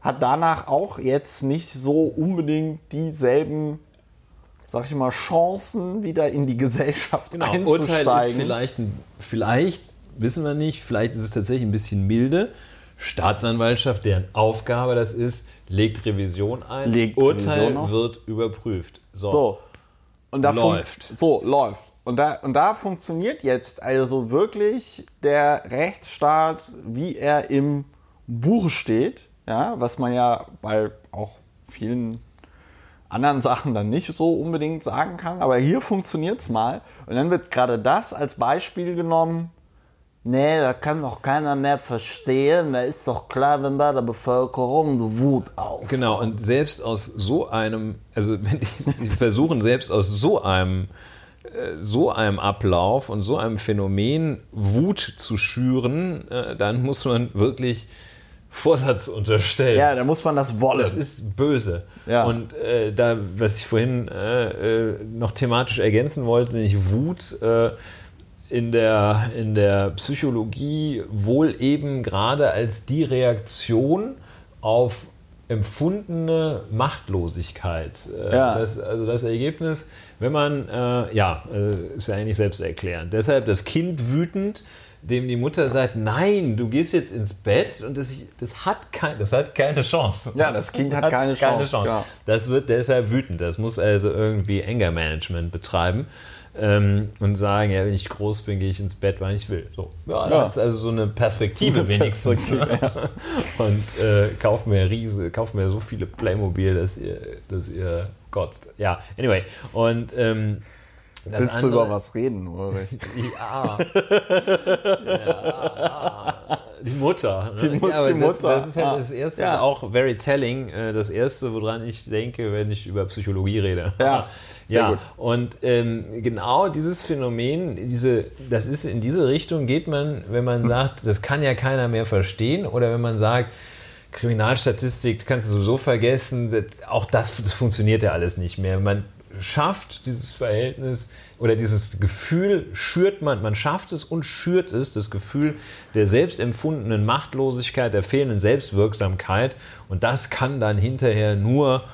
hat danach auch jetzt nicht so unbedingt dieselben, sag ich mal, Chancen, wieder in die Gesellschaft Genau, Urteil ist einzusteigen. vielleicht, ein- vielleicht, wissen wir nicht, vielleicht ist es tatsächlich ein bisschen milde. Staatsanwaltschaft, deren Aufgabe das ist, legt Revision ein. Legt Urteil Revision auf. wird überprüft. So. So. Und da Läuft. So, läuft. Und da, und da funktioniert jetzt also wirklich der Rechtsstaat, wie er im Buche steht, ja, was man ja bei auch vielen anderen Sachen dann nicht so unbedingt sagen kann. Aber hier funktioniert es mal. Und dann wird gerade das als Beispiel genommen. Nee, da kann doch keiner mehr verstehen. Da ist doch klar, wenn bei der Bevölkerung die Wut auf. Genau, und selbst aus so einem, also wenn die, die versuchen selbst aus so einem, äh, so einem Ablauf und so einem Phänomen Wut zu schüren, äh, dann muss man wirklich Vorsatz unterstellen. Ja, da muss man das wollen. Das ist böse. Ja. Und äh, da, was ich vorhin äh, äh, noch thematisch ergänzen wollte, nämlich Wut äh, in, der, in der Psychologie wohl eben gerade als die Reaktion auf empfundene Machtlosigkeit. Äh, Ja. das, also das Ergebnis, wenn man, äh, ja, äh, ist ja eigentlich selbsterklärend. Deshalb das Kind wütend, dem die Mutter sagt, nein, du gehst jetzt ins Bett und das, das, hat, kein, das hat keine Chance. Ja, das Kind hat keine Chance, ja. Das wird deshalb wütend. Das muss also irgendwie Anger Management betreiben ähm, und sagen, ja, wenn ich groß bin, gehe ich ins Bett, wann ich will. So. Ja, Ja. das ist also so eine Perspektive [laughs] Eine wenigstens. Perspektive, [laughs] und äh, kauft mir riese, kauft mir so viele Playmobil, dass ihr, dass ihr kotzt. Ja, anyway. Und ähm, das Willst du andere- über was reden, Ulrich? [laughs] ja. ja. Die Mutter. Ne? Die Mu- ja, aber die das, Mutter. Das ist halt Ah. das erste, Ja. auch very telling. äh, Das erste, woran ich denke, wenn ich über Psychologie rede. Ja, sehr ja. gut. Und ähm, genau dieses Phänomen, diese, das ist in diese Richtung geht man, wenn man [laughs] sagt, das kann ja keiner mehr verstehen, oder wenn man sagt, Kriminalstatistik kannst du sowieso vergessen, das, auch das, das funktioniert ja alles nicht mehr. Man schafft dieses Verhältnis oder dieses Gefühl, schürt man, man schafft es und schürt es, das Gefühl der selbstempfundenen Machtlosigkeit, der fehlenden Selbstwirksamkeit. Und das kann dann hinterher nur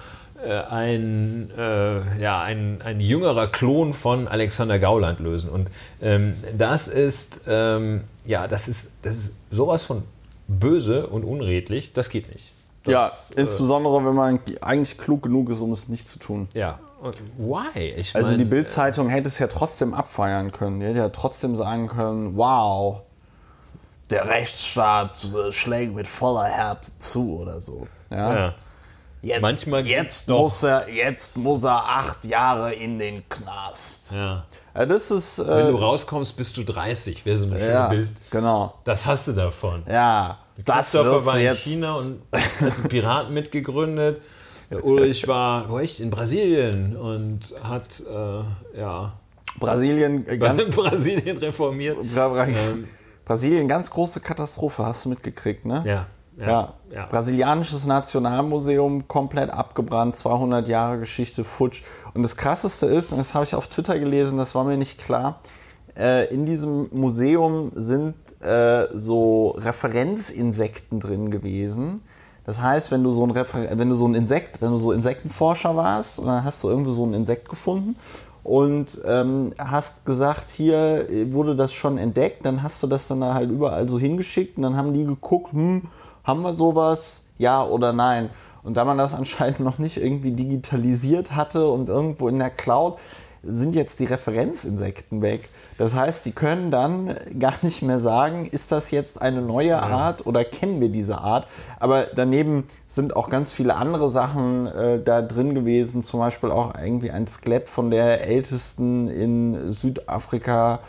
ein, äh, ja, ein, ein jüngerer Klon von Alexander Gauland lösen. Und ähm, das ist, ähm, ja, das ist, das ist sowas von böse und unredlich, das geht nicht. Das, ja, äh, insbesondere wenn man eigentlich klug genug ist, um es nicht zu tun. ja. Und why? Ich Also mein, die Bild-Zeitung hätte es ja trotzdem abfeiern können. Die hätte ja trotzdem sagen können, wow, der Rechtsstaat äh, schlägt mit voller Härte zu oder so. Ja? Ja. Jetzt, Manchmal jetzt, muss er, jetzt muss er acht Jahre in den Knast. Ja. Ja, das ist... Wenn Äh, du rauskommst, bist du 30, wäre so ein schönes ja, Bild. genau. Das hast du davon. Ja, das wirst war in jetzt... China und hat Piraten mitgegründet. Ulrich war, wo echt, in Brasilien und hat, äh, ja, Brasilien, äh, [laughs] ganz, Brasilien reformiert. Bra Bra Ähm. Brasilien, ganz große Katastrophe, hast du mitgekriegt, ne? Ja, Ja. ja. Brasilianisches Nationalmuseum komplett abgebrannt, 200 Jahre Geschichte futsch. Und das Krasseste ist, und das habe ich auf Twitter gelesen, das war mir nicht klar, äh, in diesem Museum sind äh, so Referenzinsekten drin gewesen. Das heißt, wenn du so ein Refer wenn du so ein Insekt, wenn du so Insektenforscher warst und dann hast du irgendwo so ein Insekt gefunden und ähm, hast gesagt, hier äh, wurde das schon entdeckt, dann hast du das dann da halt überall so hingeschickt und dann haben die geguckt, hm, haben wir sowas, ja oder nein. Und da man das anscheinend noch nicht irgendwie digitalisiert hatte und irgendwo in der Cloud, sind jetzt die Referenzinsekten weg. Das heißt, die können dann gar nicht mehr sagen, ist das jetzt eine neue Art oder kennen wir diese Art. Aber daneben sind auch ganz viele andere Sachen äh, da drin gewesen, zum Beispiel auch irgendwie ein Skelett von der ältesten in Südafrika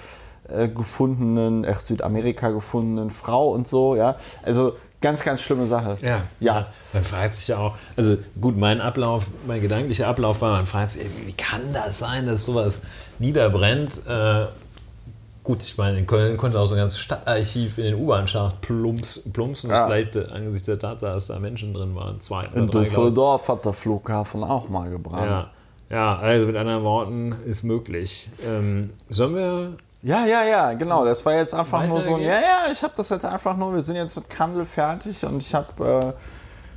äh, gefundenen, äh, Südamerika gefundenen Frau und so, ja. Also ganz, ganz schlimme Sache. Ja, Ja. Man fragt sich ja auch, also gut, mein Ablauf, mein gedanklicher Ablauf war, man fragt sich, wie kann das sein, dass sowas niederbrennt? Äh, Gut, ich meine, in Köln konnte auch so ein ganzes Stadtarchiv in den U-Bahn-Schacht plumps, plumpsen. Ja. Vielleicht äh, angesichts der Tatsache, dass da Menschen drin waren. Zwei In drei. Düsseldorf hat der Flughafen auch mal gebrannt. Ja. ja, also mit anderen Worten, ist möglich. Ähm, sollen wir Ja, ja, ja, genau. Das war jetzt einfach nur so ein. Weiter Ja, ja, ich habe das jetzt einfach nur. Wir sind jetzt mit Kandel fertig und ich habe äh,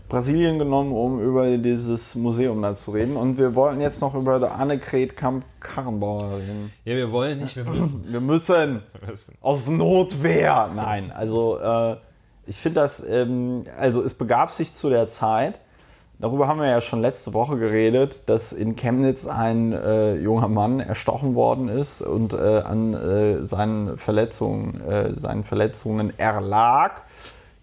Brasilien genommen, um über dieses Museum da zu reden. Und wir wollten jetzt noch über Annegret Kamp-Karrenbauer reden. Ja, wir wollen nicht, wir müssen. Wir müssen aus Notwehr. Nein, also äh, ich finde das. Ähm, also es begab sich zu der Zeit. Darüber haben wir ja schon letzte Woche geredet, dass in Chemnitz ein äh, junger Mann erstochen worden ist und äh, an äh, seinen, Verletzungen, äh, seinen Verletzungen erlag.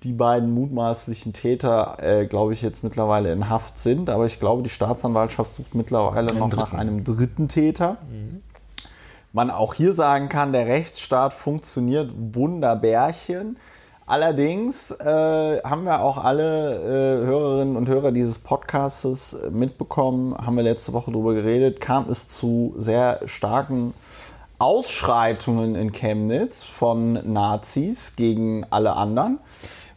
Die beiden mutmaßlichen Täter, äh, glaube ich, jetzt mittlerweile in Haft sind. Aber ich glaube, die Staatsanwaltschaft sucht mittlerweile noch nach einem dritten Täter. Man auch hier sagen kann, der Rechtsstaat funktioniert wunderbärchen. Allerdings äh, haben wir auch alle äh, Hörerinnen und Hörer dieses Podcasts mitbekommen, haben wir letzte Woche darüber geredet, kam es zu sehr starken Ausschreitungen in Chemnitz von Nazis gegen alle anderen.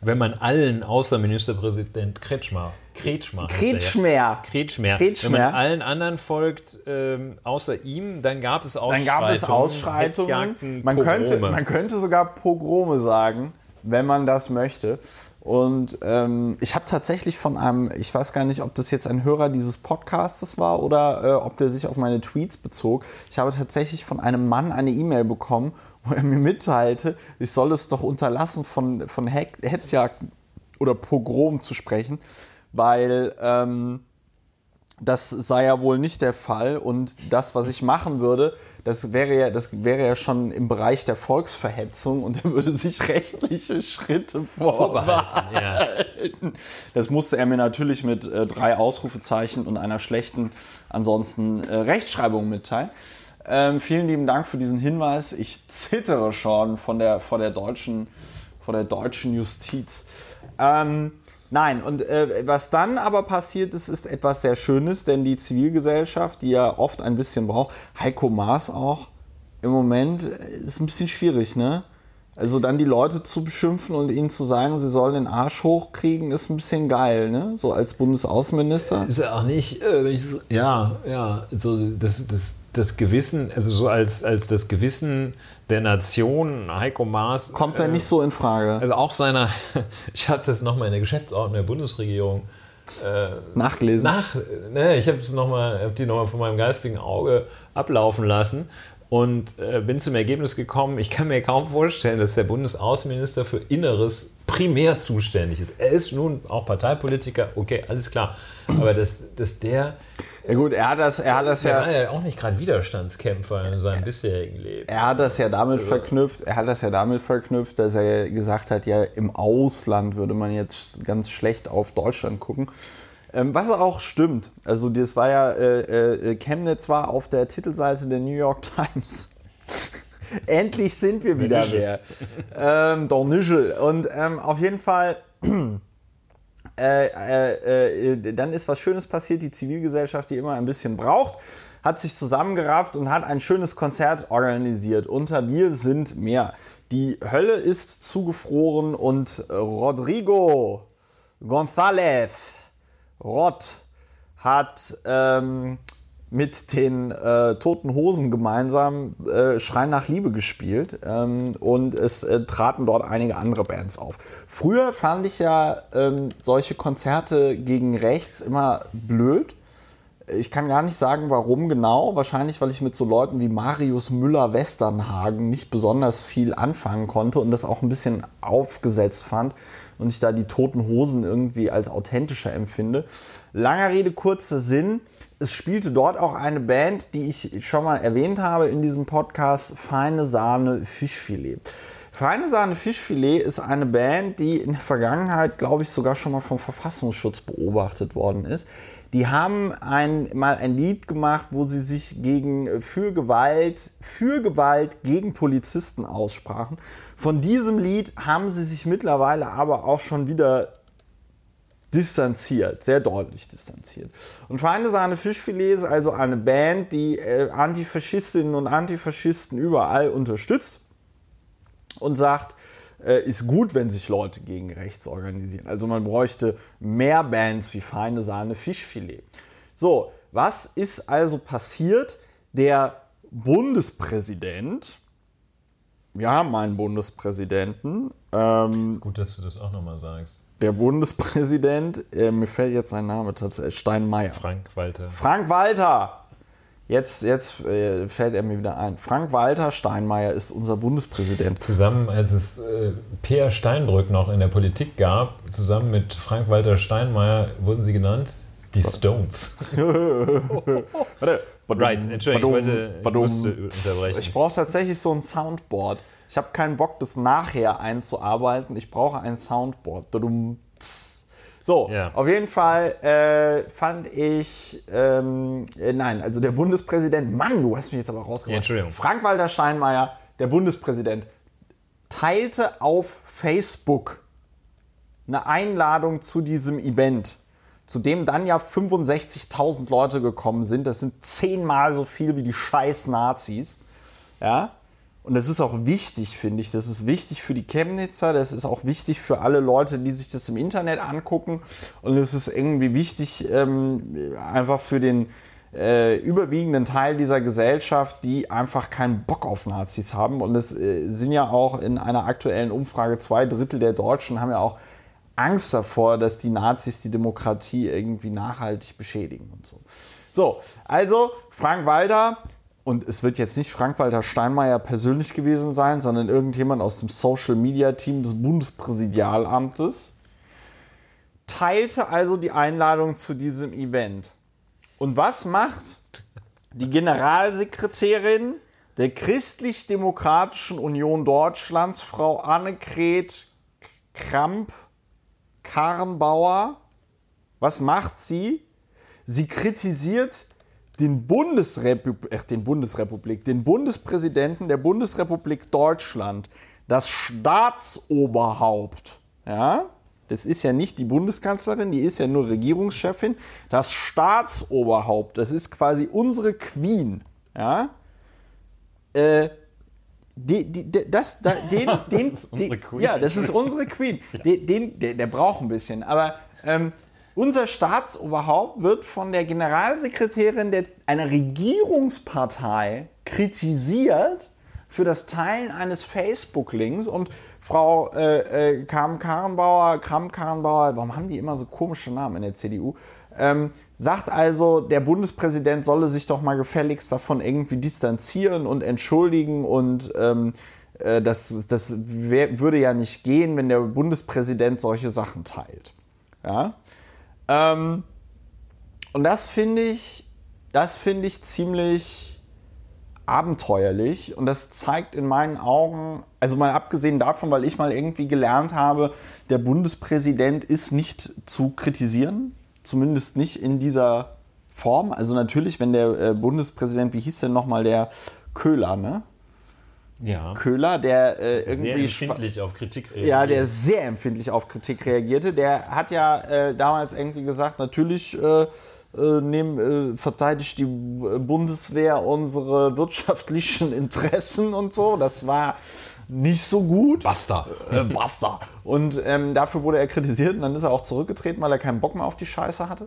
Wenn man allen außer Ministerpräsident Kretschmer, Kretschmer, er. Kretschmer. Kretschmer. Kretschmer. Wenn man allen anderen folgt, ähm, außer ihm, dann gab es Dann Ausschreitungen. gab es Ausschreitungen. Man könnte, man könnte sogar Pogrome sagen, wenn man das möchte. Und ähm, ich habe tatsächlich von einem, ich weiß gar nicht, ob das jetzt ein Hörer dieses Podcastes war oder äh, ob der sich auf meine Tweets bezog. Ich habe tatsächlich von einem Mann eine E-Mail bekommen, wo er mir mitteilte, ich soll es doch unterlassen, von, von Hetzjagden oder Pogrom zu sprechen, weil ähm, das sei ja wohl nicht der Fall und das, was ich machen würde, das wäre ja, das wäre ja schon im Bereich der Volksverhetzung und er würde sich rechtliche Schritte vorbehalten. Vorbehalten, ja. Das musste er mir natürlich mit äh, drei Ausrufezeichen und einer schlechten ansonsten äh, Rechtschreibung mitteilen. Ähm, vielen lieben Dank für diesen Hinweis. Ich zittere schon von der, vor, der deutschen, vor der deutschen Justiz. Ähm, nein, und äh, was dann aber passiert ist, ist etwas sehr Schönes, denn die Zivilgesellschaft, die ja oft ein bisschen braucht, Heiko Maas auch, im Moment äh, ist ein bisschen schwierig, ne? Also dann die Leute zu beschimpfen und ihnen zu sagen, sie sollen den Arsch hochkriegen, ist ein bisschen geil, ne? So als Bundesaußenminister. Ist ja auch nicht, äh, ich so, ja, ja, so das, das, das Gewissen, also so als, als das Gewissen der Nation, Heiko Maas. Kommt er äh, nicht so in Frage. Also auch seiner, [laughs] ich hatte das nochmal in der Geschäftsordnung der Bundesregierung äh, Nachgelesen. nach, ne, ich habe noch mal, hab die nochmal von meinem geistigen Auge ablaufen lassen und äh, bin zum Ergebnis gekommen, ich kann mir kaum vorstellen, dass der Bundesaußenminister für Inneres primär zuständig ist. Er ist nun auch Parteipolitiker, okay, alles klar. Aber dass, dass der, ja gut, er hat das, er hat das ja, ja auch nicht gerade Widerstandskämpfer in seinem bisherigen Leben. er hat das ja damit verknüpft, er hat das ja damit verknüpft, dass er gesagt hat, ja, im Ausland würde man jetzt ganz schlecht auf Deutschland gucken. Ähm, was auch stimmt. Also das war ja, äh, äh, Chemnitz war auf der Titelseite der New York [laughs] Times. Endlich sind wir wieder wer. ähm, doch Nischel. Und ähm, auf jeden Fall, [clears throat] äh, äh, äh, dann ist was Schönes passiert. Die Zivilgesellschaft, die immer ein bisschen braucht, hat sich zusammengerafft und hat ein schönes Konzert organisiert unter Wir sind mehr. Die Hölle ist zugefroren und Rodrigo González Rott hat ähm, mit den äh, Toten Hosen gemeinsam äh, Schrei nach Liebe gespielt ähm, und es äh, traten dort einige andere Bands auf. Früher fand ich ja ähm, solche Konzerte gegen rechts immer blöd. Ich kann gar nicht sagen, warum genau. Wahrscheinlich, weil ich mit so Leuten wie Marius Müller-Westernhagen nicht besonders viel anfangen konnte und das auch ein bisschen aufgesetzt fand und ich da die toten Hosen irgendwie als authentischer empfinde. Langer Rede, kurzer Sinn. Es spielte dort auch eine Band, die ich schon mal erwähnt habe in diesem Podcast, Feine Sahne Fischfilet. Feine Sahne Fischfilet ist eine Band, die in der Vergangenheit, glaube ich, sogar schon mal vom Verfassungsschutz beobachtet worden ist. Die haben ein, mal ein Lied gemacht, wo sie sich gegen für Gewalt, für Gewalt gegen Polizisten aussprachen. Von diesem Lied haben sie sich mittlerweile aber auch schon wieder distanziert, sehr deutlich distanziert. Und Feine Sahne Fischfilet ist also eine Band, die äh, Antifaschistinnen und Antifaschisten überall unterstützt. und sagt, äh, ist gut, wenn sich Leute gegen rechts organisieren. Also man bräuchte mehr Bands wie Feine Sahne Fischfilet. So, was ist also passiert? Der Bundespräsident, wir haben einen Bundespräsidenten. Ähm, Gut, dass du das auch nochmal sagst. Der Bundespräsident, äh, mir fällt jetzt sein Name tatsächlich, Steinmeier. Frank Walter. Frank Walter! Jetzt, jetzt äh, fällt er mir wieder ein. Frank Walter Steinmeier ist unser Bundespräsident. Zusammen, als es äh, Peer Steinbrück noch in der Politik gab, zusammen mit Frank Walter Steinmeier wurden sie genannt die Stones. [laughs] Warte. Badum, right, Entschuldigung, ich, wollte, ich musste unterbrechen. Ich brauche tatsächlich so ein Soundboard. Ich habe keinen Bock, das nachher einzuarbeiten. Ich brauche ein Soundboard. Badum, so, ja. auf jeden Fall äh, fand ich, ähm, äh, nein, also der Bundespräsident, Mann, du hast mich jetzt aber rausgebracht. Ja, Entschuldigung. Frank-Walter Steinmeier, der Bundespräsident, teilte auf Facebook eine Einladung zu diesem Event zu dem dann ja 65.000 Leute gekommen sind. Das sind zehnmal so viel wie die scheiß Nazis. Ja. Und das ist auch wichtig, finde ich. Das ist wichtig für die Chemnitzer, das ist auch wichtig für alle Leute, die sich das im Internet angucken. Und es ist irgendwie wichtig, ähm, einfach für den äh, überwiegenden Teil dieser Gesellschaft, die einfach keinen Bock auf Nazis haben. Und es äh, sind ja auch in einer aktuellen Umfrage zwei Drittel der Deutschen haben ja auch Angst davor, dass die Nazis die Demokratie irgendwie nachhaltig beschädigen und so. So, also Frank Walter, und es wird jetzt nicht Frank-Walter Steinmeier persönlich gewesen sein, sondern irgendjemand aus dem Social-Media-Team des Bundespräsidialamtes, teilte also die Einladung zu diesem Event. Und was macht die Generalsekretärin der Christlich-Demokratischen Union Deutschlands, Frau Annegret Kramp, Karrenbauer, was macht sie? Sie kritisiert den, Bundesrepublik, äh, den Bundesrepublik, den Bundespräsidenten der Bundesrepublik Deutschland, das Staatsoberhaupt, ja, das ist ja nicht die Bundeskanzlerin, die ist ja nur Regierungschefin, das Staatsoberhaupt, das ist quasi unsere Queen, ja, äh, die, die, das, da, den, [laughs] den, das die, ja, das ist unsere Queen. [laughs] Den, den, der, der, braucht ein bisschen. Aber ähm, unser Staatsoberhaupt wird von der Generalsekretärin der, einer Regierungspartei kritisiert für das Teilen eines Facebook-Links und Frau äh, äh, Kram-Karrenbauer, Kram-Karrenbauer, warum haben die immer so komische Namen in der CDU? Ähm, sagt also, der Bundespräsident solle sich doch mal gefälligst davon irgendwie distanzieren und entschuldigen und ähm, äh, das, das wär, würde ja nicht gehen, wenn der Bundespräsident solche Sachen teilt. Ja? Ähm, und das finde ich, das finde ich ziemlich abenteuerlich und das zeigt in meinen Augen, also mal abgesehen davon, weil ich mal irgendwie gelernt habe, der Bundespräsident ist nicht zu kritisieren, zumindest nicht in dieser Form. Also natürlich, wenn der äh, Bundespräsident, wie hieß denn nochmal der Köhler, ne? Ja. Köhler, der äh, irgendwie. Sehr empfindlich auf Kritik reagierte. Ja, der sehr empfindlich auf Kritik reagierte. Der hat ja äh, damals irgendwie gesagt, natürlich äh, äh nehm, äh, verteidigt die Bundeswehr unsere wirtschaftlichen [laughs] Interessen und so. Das war nicht so gut. Basta. Äh, basta. Und ähm, dafür wurde er kritisiert und dann ist er auch zurückgetreten, weil er keinen Bock mehr auf die Scheiße hatte.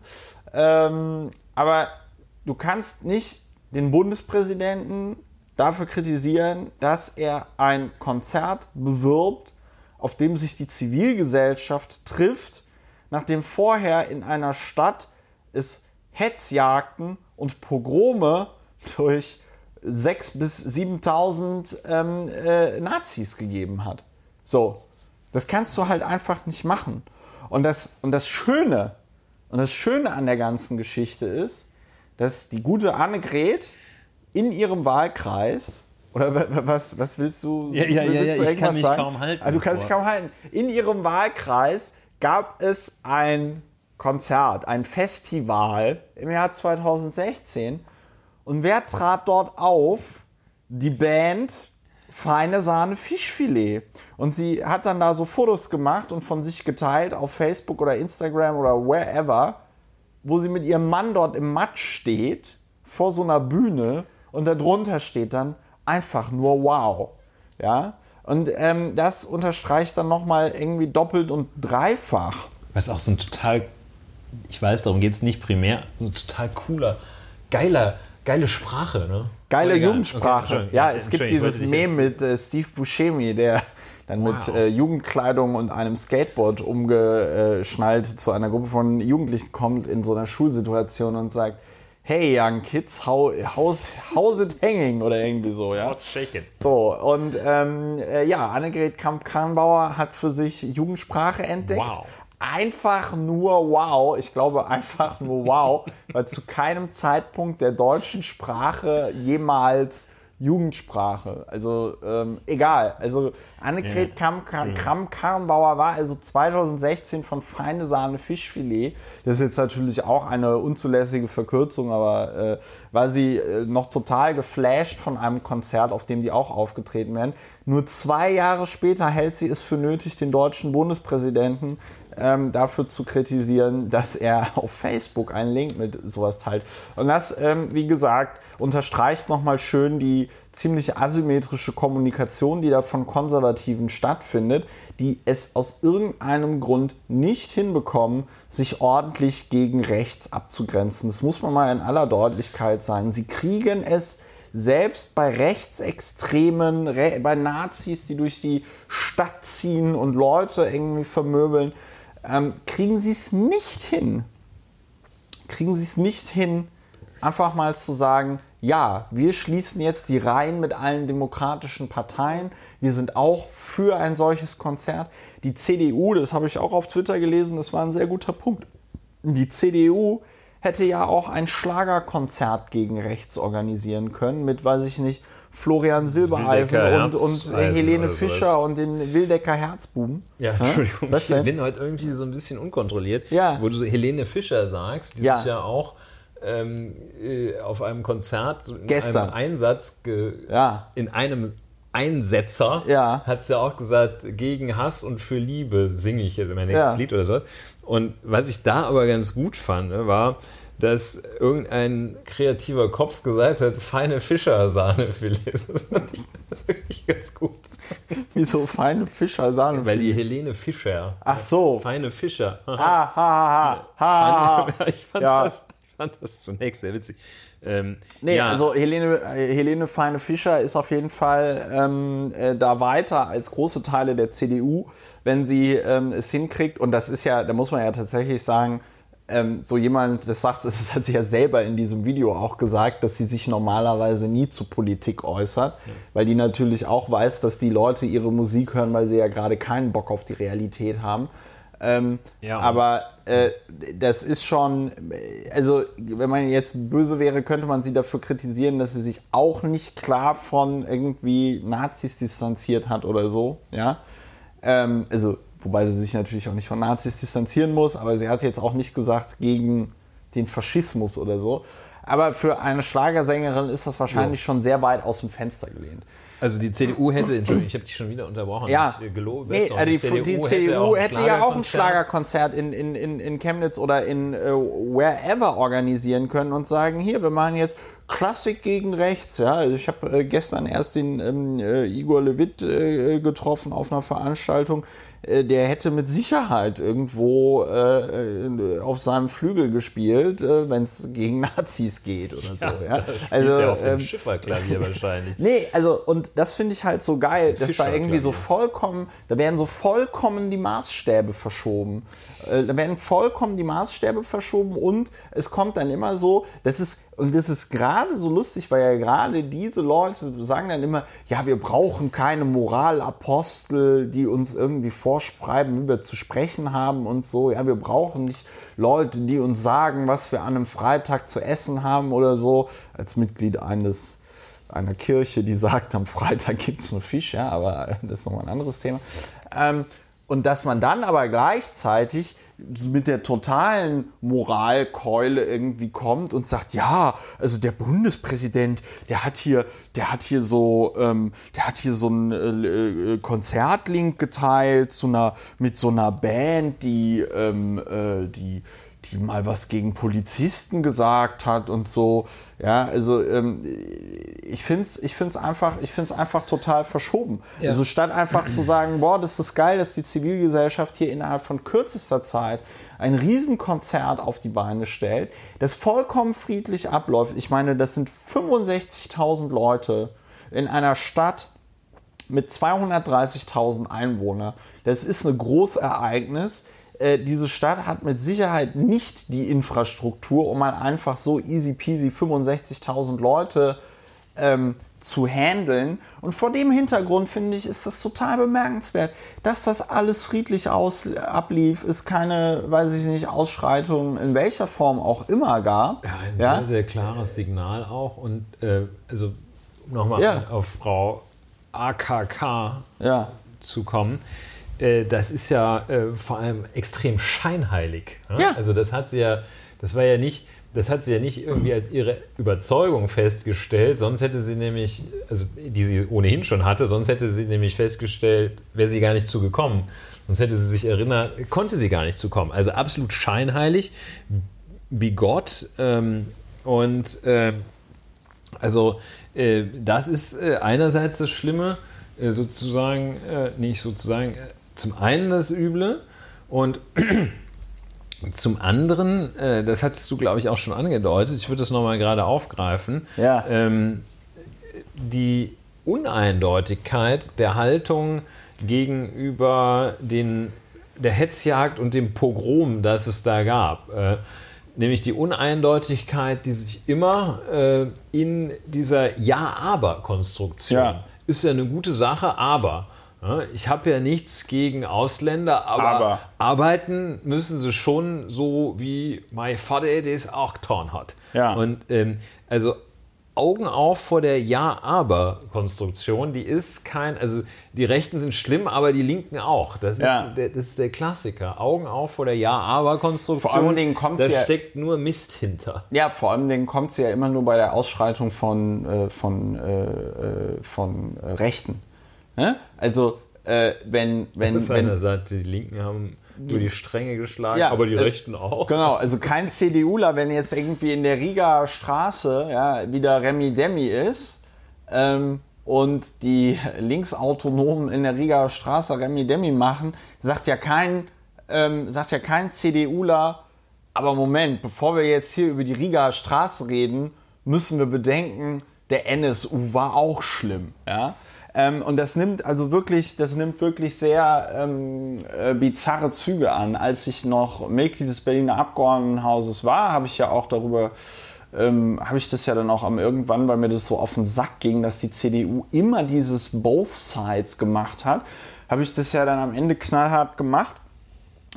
Ähm, aber du kannst nicht den Bundespräsidenten dafür kritisieren, dass er ein Konzert bewirbt, auf dem sich die Zivilgesellschaft trifft, nachdem vorher in einer Stadt es Hetzjagden und Pogrome durch 6.000 bis 7.000 ähm, äh, Nazis gegeben hat. So, das kannst du halt einfach nicht machen. Und das, und das Schöne, und das Schöne an der ganzen Geschichte ist, dass die gute Annegret in ihrem Wahlkreis oder was, was willst du? Ja, ja, ja, ja ich kann mich sagen? kaum halten. Ah, du kannst dich kaum halten. In ihrem Wahlkreis gab es ein Konzert, ein Festival im Jahr 2016 und wer trat dort auf? Die Band Feine Sahne Fischfilet. Und sie hat dann da so Fotos gemacht und von sich geteilt auf Facebook oder Instagram oder wherever, wo sie mit ihrem Mann dort im Matsch steht, vor so einer Bühne und darunter steht dann einfach nur wow. Ja. Und ähm, das unterstreicht dann nochmal irgendwie doppelt und dreifach. Was auch so ein total, ich weiß, darum geht es nicht primär, so ein total cooler, geiler, geile Sprache, ne? Geile Egal. Jugendsprache. Okay, ja, es gibt dieses Meme mit äh, Steve Buscemi, der dann mit Wow. äh, Jugendkleidung und einem Skateboard umgeschnallt zu einer Gruppe von Jugendlichen kommt in so einer Schulsituation und sagt, hey young kids, how, how's, how's it hanging? Oder irgendwie so, ja. Shake it. So, und ähm, äh, ja, Annegret Kamp-Karrenbauer hat für sich Jugendsprache entdeckt. Wow. Einfach nur wow. Ich glaube einfach nur wow, [laughs] weil zu keinem Zeitpunkt der deutschen Sprache jemals Jugendsprache. Also ähm, egal. Also Annegret Kramp-Karrenbauer war also 2016 von Feine Sahne Fischfilet. Das ist jetzt natürlich auch eine unzulässige Verkürzung, aber äh, war sie äh, noch total geflasht von einem Konzert, auf dem die auch aufgetreten werden. Nur zwei Jahre später hält sie es für nötig, den deutschen Bundespräsidenten ähm, dafür zu kritisieren, dass er [laughs] auf Facebook einen Link mit sowas teilt. Und das, ähm, wie gesagt, unterstreicht nochmal schön die ziemlich asymmetrische Kommunikation, die da von Konservativen stattfindet, die es aus irgendeinem Grund nicht hinbekommen, sich ordentlich gegen rechts abzugrenzen. Das muss man mal in aller Deutlichkeit sagen. Sie kriegen es selbst bei Rechtsextremen, Re bei Nazis, die durch die Stadt ziehen und Leute irgendwie vermöbeln, ähm, kriegen sie es nicht hin, kriegen sie es nicht hin, einfach mal zu sagen, ja, wir schließen jetzt die Reihen mit allen demokratischen Parteien. Wir sind auch für ein solches Konzert. Die CDU, das habe ich auch auf Twitter gelesen, das war ein sehr guter Punkt. Die CDU hätte ja auch ein Schlagerkonzert gegen rechts organisieren können mit, weiß ich nicht, Florian Silbereisen Wildecker und, und Helene oder sowas. Fischer und den Wildecker Herzbuben. Ja? Entschuldigung, Was ich denn? bin heute irgendwie so ein bisschen unkontrolliert, Ja. wo du so Helene Fischer sagst, die Ja. sich ja auch ähm, äh, auf einem Konzert so in Gestern. einem Einsatz, Ja. in einem Einsetzer, Ja. hat sie ja auch gesagt, gegen Hass und für Liebe singe ich jetzt mein nächstes Ja. Lied oder so. Und was ich da aber ganz gut fand, ne, war, dass irgendein kreativer Kopf gesagt hat, feine Fischer-Sahne-Filet. [laughs] Das fand ich wirklich ganz gut. Wie so feine Fischer, Sahne. Weil die Helene Fischer. Ach so. Feine Fischer. Ha, ha, ha, ha, ha. [laughs] ich, fand Ja. das, ich fand das zunächst sehr witzig. Ähm, Nee, ja, also Helene, äh, Helene Feine-Fischer ist auf jeden Fall ähm, äh, da weiter als große Teile der CDU, wenn sie ähm, es hinkriegt. Und das ist ja, da muss man ja tatsächlich sagen, ähm, so jemand, das sagt, [laughs] das hat sie ja selber in diesem Video auch gesagt, dass sie sich normalerweise nie zu Politik äußert, weil die natürlich auch weiß, dass die Leute ihre Musik hören, weil sie ja gerade keinen Bock auf die Realität haben. Ähm, Ja. aber äh, das ist schon, also wenn man jetzt böse wäre, könnte man sie dafür kritisieren, dass sie sich auch nicht klar von irgendwie Nazis distanziert hat oder so, ja. Ähm, also, wobei sie sich natürlich auch nicht von Nazis distanzieren muss, aber sie hat jetzt auch nicht gesagt gegen den Faschismus oder so. Aber für eine Schlagersängerin ist das wahrscheinlich schon sehr weit aus dem Fenster gelehnt. also die CDU hätte, Entschuldigung, ich habe dich schon wieder unterbrochen. Ja, äh, gelobt, nee, äh, die, die, CDU hätte, ja auch ein Schlagerkonzert in, in, in, in Chemnitz oder in äh, wherever organisieren können und sagen, hier, wir machen jetzt Klassik gegen rechts. Ja, also ich habe äh, gestern erst den ähm, äh, Igor Levit äh, getroffen auf einer Veranstaltung. Äh, der hätte mit Sicherheit irgendwo äh, auf seinem Flügel gespielt, äh, wenn es gegen [laughs] Nazis geht oder so. Ja, Also, ja auf dem ähm, Schifferklavier [laughs] wahrscheinlich. Nee, also und das finde ich halt so geil, dass da irgendwie so vollkommen, da werden so vollkommen die Maßstäbe verschoben. Äh, Da werden vollkommen die Maßstäbe verschoben und es kommt dann immer so, das ist, und das ist gerade so lustig, weil ja gerade diese Leute sagen dann immer, ja, wir brauchen keine Moralapostel, die uns irgendwie vorschreiben, wie wir zu sprechen haben und so. Ja, wir brauchen nicht Leute, die uns sagen, was wir an einem Freitag zu essen haben oder so. Als Mitglied eines einer Kirche, die sagt, am Freitag gibt es nur Fisch, ja, aber das ist nochmal ein anderes Thema. Ähm, und dass man dann aber gleichzeitig mit der totalen Moralkeule irgendwie kommt und sagt, ja, also der Bundespräsident, der hat hier, der hat hier so, ähm, der hat hier so einen äh, äh, Konzertlink geteilt zu einer, mit so einer Band, die, ähm, äh, die, die mal was gegen Polizisten gesagt hat und so. Ja, also ähm, ich finde es ich find's einfach, ich find's einfach total verschoben. Ja. Also statt einfach zu sagen, boah, das ist geil, dass die Zivilgesellschaft hier innerhalb von kürzester Zeit ein Riesenkonzert auf die Beine stellt, das vollkommen friedlich abläuft. Ich meine, das sind 65.000 Leute in einer Stadt mit 230.000 Einwohnern. Das ist ein Großereignis. Äh, diese Stadt hat mit Sicherheit nicht die Infrastruktur, um mal einfach so easy peasy 65.000 Leute ähm, zu handeln. Und vor dem Hintergrund finde ich, ist das total bemerkenswert, dass das alles friedlich aus, ablief, es keine, weiß ich nicht, Ausschreitungen in welcher Form auch immer gab. Ja, ein Ja? sehr, sehr klares Signal auch. Und äh, also nochmal Ja. auf Frau AKK Ja. zu kommen. Äh, das ist ja äh, vor allem extrem scheinheilig. ne? Ja. Also das hat sie ja, das war ja nicht, das hat sie ja nicht irgendwie als ihre Überzeugung festgestellt, sonst hätte sie nämlich, also die sie ohnehin schon hatte, sonst hätte sie nämlich festgestellt, wäre sie gar nicht zugekommen. Sonst hätte sie sich erinnert, konnte sie gar nicht zukommen. Also absolut scheinheilig, bigott ähm, und äh, also äh, das ist äh, einerseits das Schlimme, äh, sozusagen, äh, nicht sozusagen, zum einen das Üble und [clears throat] zum anderen, äh, das hattest du, glaube ich, auch schon angedeutet, ich würde das nochmal gerade aufgreifen, Ja. ähm, die Uneindeutigkeit der Haltung gegenüber den, der Hetzjagd und dem Pogrom, das es da gab. Äh, nämlich die Uneindeutigkeit, die sich immer äh, in dieser Ja-Aber-Konstruktion Ja. ist ja eine gute Sache, aber ich habe ja nichts gegen Ausländer, aber, Aber. arbeiten müssen sie schon so, wie mein Vater das auch getan hat. Ja. Und ähm, also Augen auf vor der Ja-Aber-Konstruktion, die ist kein, also die Rechten sind schlimm, aber die Linken auch. Das ist, Ja. der, das ist der Klassiker. Augen auf vor der Ja-Aber-Konstruktion. Vor allen Dingen kommt's Da ja- steckt nur Mist hinter. Ja, vor allem Dingen kommt es ja immer nur bei der Ausschreitung von, äh, von, äh, äh, von äh, Rechten. Also, äh, wenn, wenn, Auf wenn, einer Seite, die Linken haben über die Stränge geschlagen, Ja, aber die äh, Rechten auch. Genau, also kein CDUler, wenn jetzt irgendwie in der Riga Straße ja, wieder Remi Demi ist ähm, und die Linksautonomen in der Riga Straße Remi Demi machen, sagt ja kein, ähm, sagt ja kein CDUler, aber Moment, bevor wir jetzt hier über die Riga Straße reden, müssen wir bedenken, der NSU war auch schlimm. Ja? Ähm, und das nimmt also wirklich, das nimmt wirklich sehr ähm, äh, bizarre Züge an. Als ich noch Mitglied des Berliner Abgeordnetenhauses war, habe ich ja auch darüber, ähm, habe ich das ja dann auch am irgendwann, weil mir das so auf den Sack ging, dass die CDU immer dieses Both Sides gemacht hat, habe ich das ja dann am Ende knallhart gemacht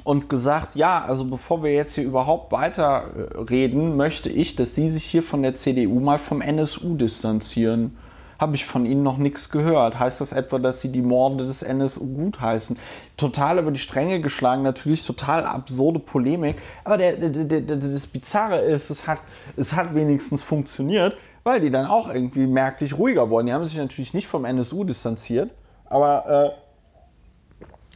und gesagt, ja, also bevor wir jetzt hier überhaupt weiter äh, reden, möchte ich, dass die sich hier von der CDU mal vom NSU distanzieren. Habe ich von ihnen noch nichts gehört. Heißt das etwa, dass sie die Morde des NSU gutheißen? Total über die Stränge geschlagen, natürlich total absurde Polemik. Aber der, der, der, das Bizarre ist, es hat, es hat wenigstens funktioniert, weil die dann auch irgendwie merklich ruhiger wurden. Die haben sich natürlich nicht vom NSU distanziert, aber äh,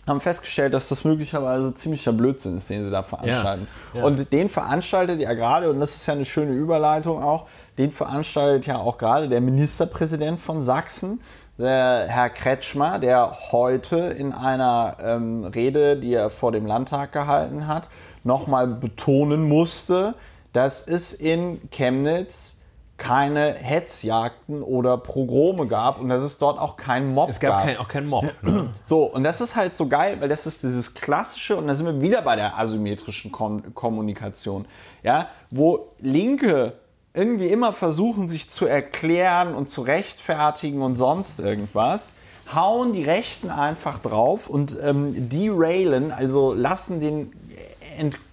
haben festgestellt, dass das möglicherweise ziemlicher Blödsinn ist, den sie da veranstalten. Ja, ja. Und den veranstaltet ja gerade, und das ist ja eine schöne Überleitung auch, den veranstaltet ja auch gerade der Ministerpräsident von Sachsen, der Herr Kretschmer, der heute in einer ähm, Rede, die er vor dem Landtag gehalten hat, nochmal betonen musste, dass es in Chemnitz keine Hetzjagden oder Progrome gab und dass es dort auch keinen Mob Es gab kein, auch keinen Mob. Ne? [clears throat] so, und das ist halt so geil, weil das ist dieses klassische, und da sind wir wieder bei der asymmetrischen Kom Kommunikation, ja, wo Linke irgendwie immer versuchen, sich zu erklären und zu rechtfertigen und sonst irgendwas, hauen die Rechten einfach drauf und ähm, derailen, also lassen den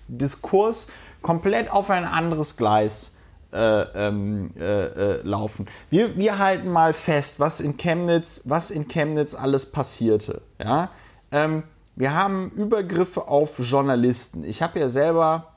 Diskurs komplett auf ein anderes Gleis äh, ähm, äh, äh, laufen. Wir, wir halten mal fest, was in Chemnitz, was in Chemnitz alles passierte. Ja? Ähm, wir haben Übergriffe auf Journalisten. Ich habe ja selber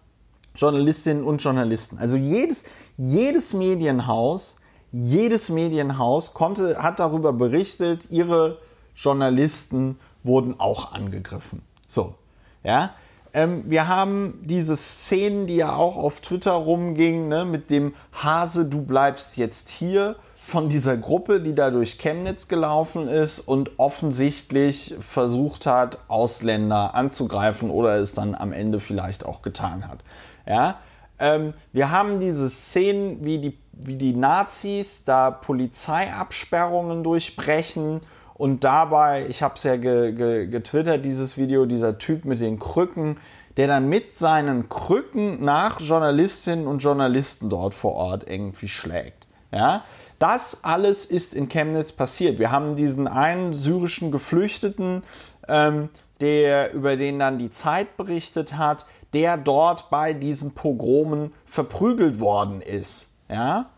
Journalistinnen und Journalisten. Also jedes, jedes Medienhaus, jedes Medienhaus konnte, hat darüber berichtet, ihre Journalisten wurden auch angegriffen. So, ja. Ähm, wir haben diese Szenen, die ja auch auf Twitter rumgingen, ne, mit dem Hase, du bleibst jetzt hier von dieser Gruppe, die da durch Chemnitz gelaufen ist und offensichtlich versucht hat, Ausländer anzugreifen oder es dann am Ende vielleicht auch getan hat. Ja? Ähm, wir haben diese Szenen, wie die, wie die Nazis da Polizeiabsperrungen durchbrechen und dabei, ich habe es ja ge, ge, getwittert, dieses Video, dieser Typ mit den Krücken, der dann mit seinen Krücken nach Journalistinnen und Journalisten dort vor Ort irgendwie schlägt. Ja? Das alles ist in Chemnitz passiert. Wir haben diesen einen syrischen Geflüchteten, ähm, der über den dann die Zeit berichtet hat, der dort bei diesen Pogromen verprügelt worden ist. Ja?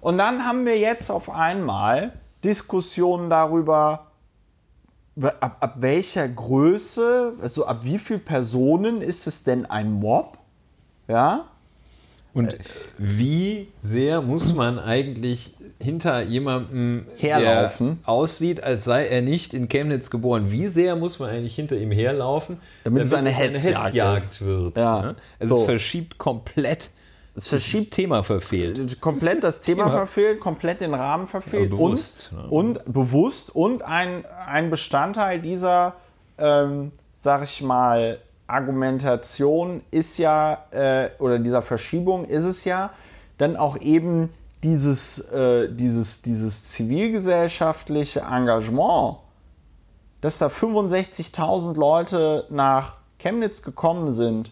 Und dann haben wir jetzt auf einmal Diskussionen darüber, ab, ab welcher Größe, also ab wie vielen Personen ist es denn ein Mob? Ja? Und wie sehr muss man eigentlich hinter jemandem herlaufen, der aussieht, als sei er nicht in Chemnitz geboren? Wie sehr muss man eigentlich hinter ihm herlaufen, damit, damit es eine Hetzjagd, Hetzjagd wird? Ja. Ne? Also so. es verschiebt komplett verschiebt das Thema verfehlt. Komplett das [laughs] Thema, Thema. verfehlt, komplett den Rahmen verfehlt. Ja, bewusst, und, ne? und bewusst und ein, ein Bestandteil dieser, ähm, sag ich mal, Argumentation ist ja, äh, oder dieser Verschiebung ist es ja, dann auch eben dieses, äh, dieses, dieses zivilgesellschaftliche Engagement, dass da 65.000 Leute nach Chemnitz gekommen sind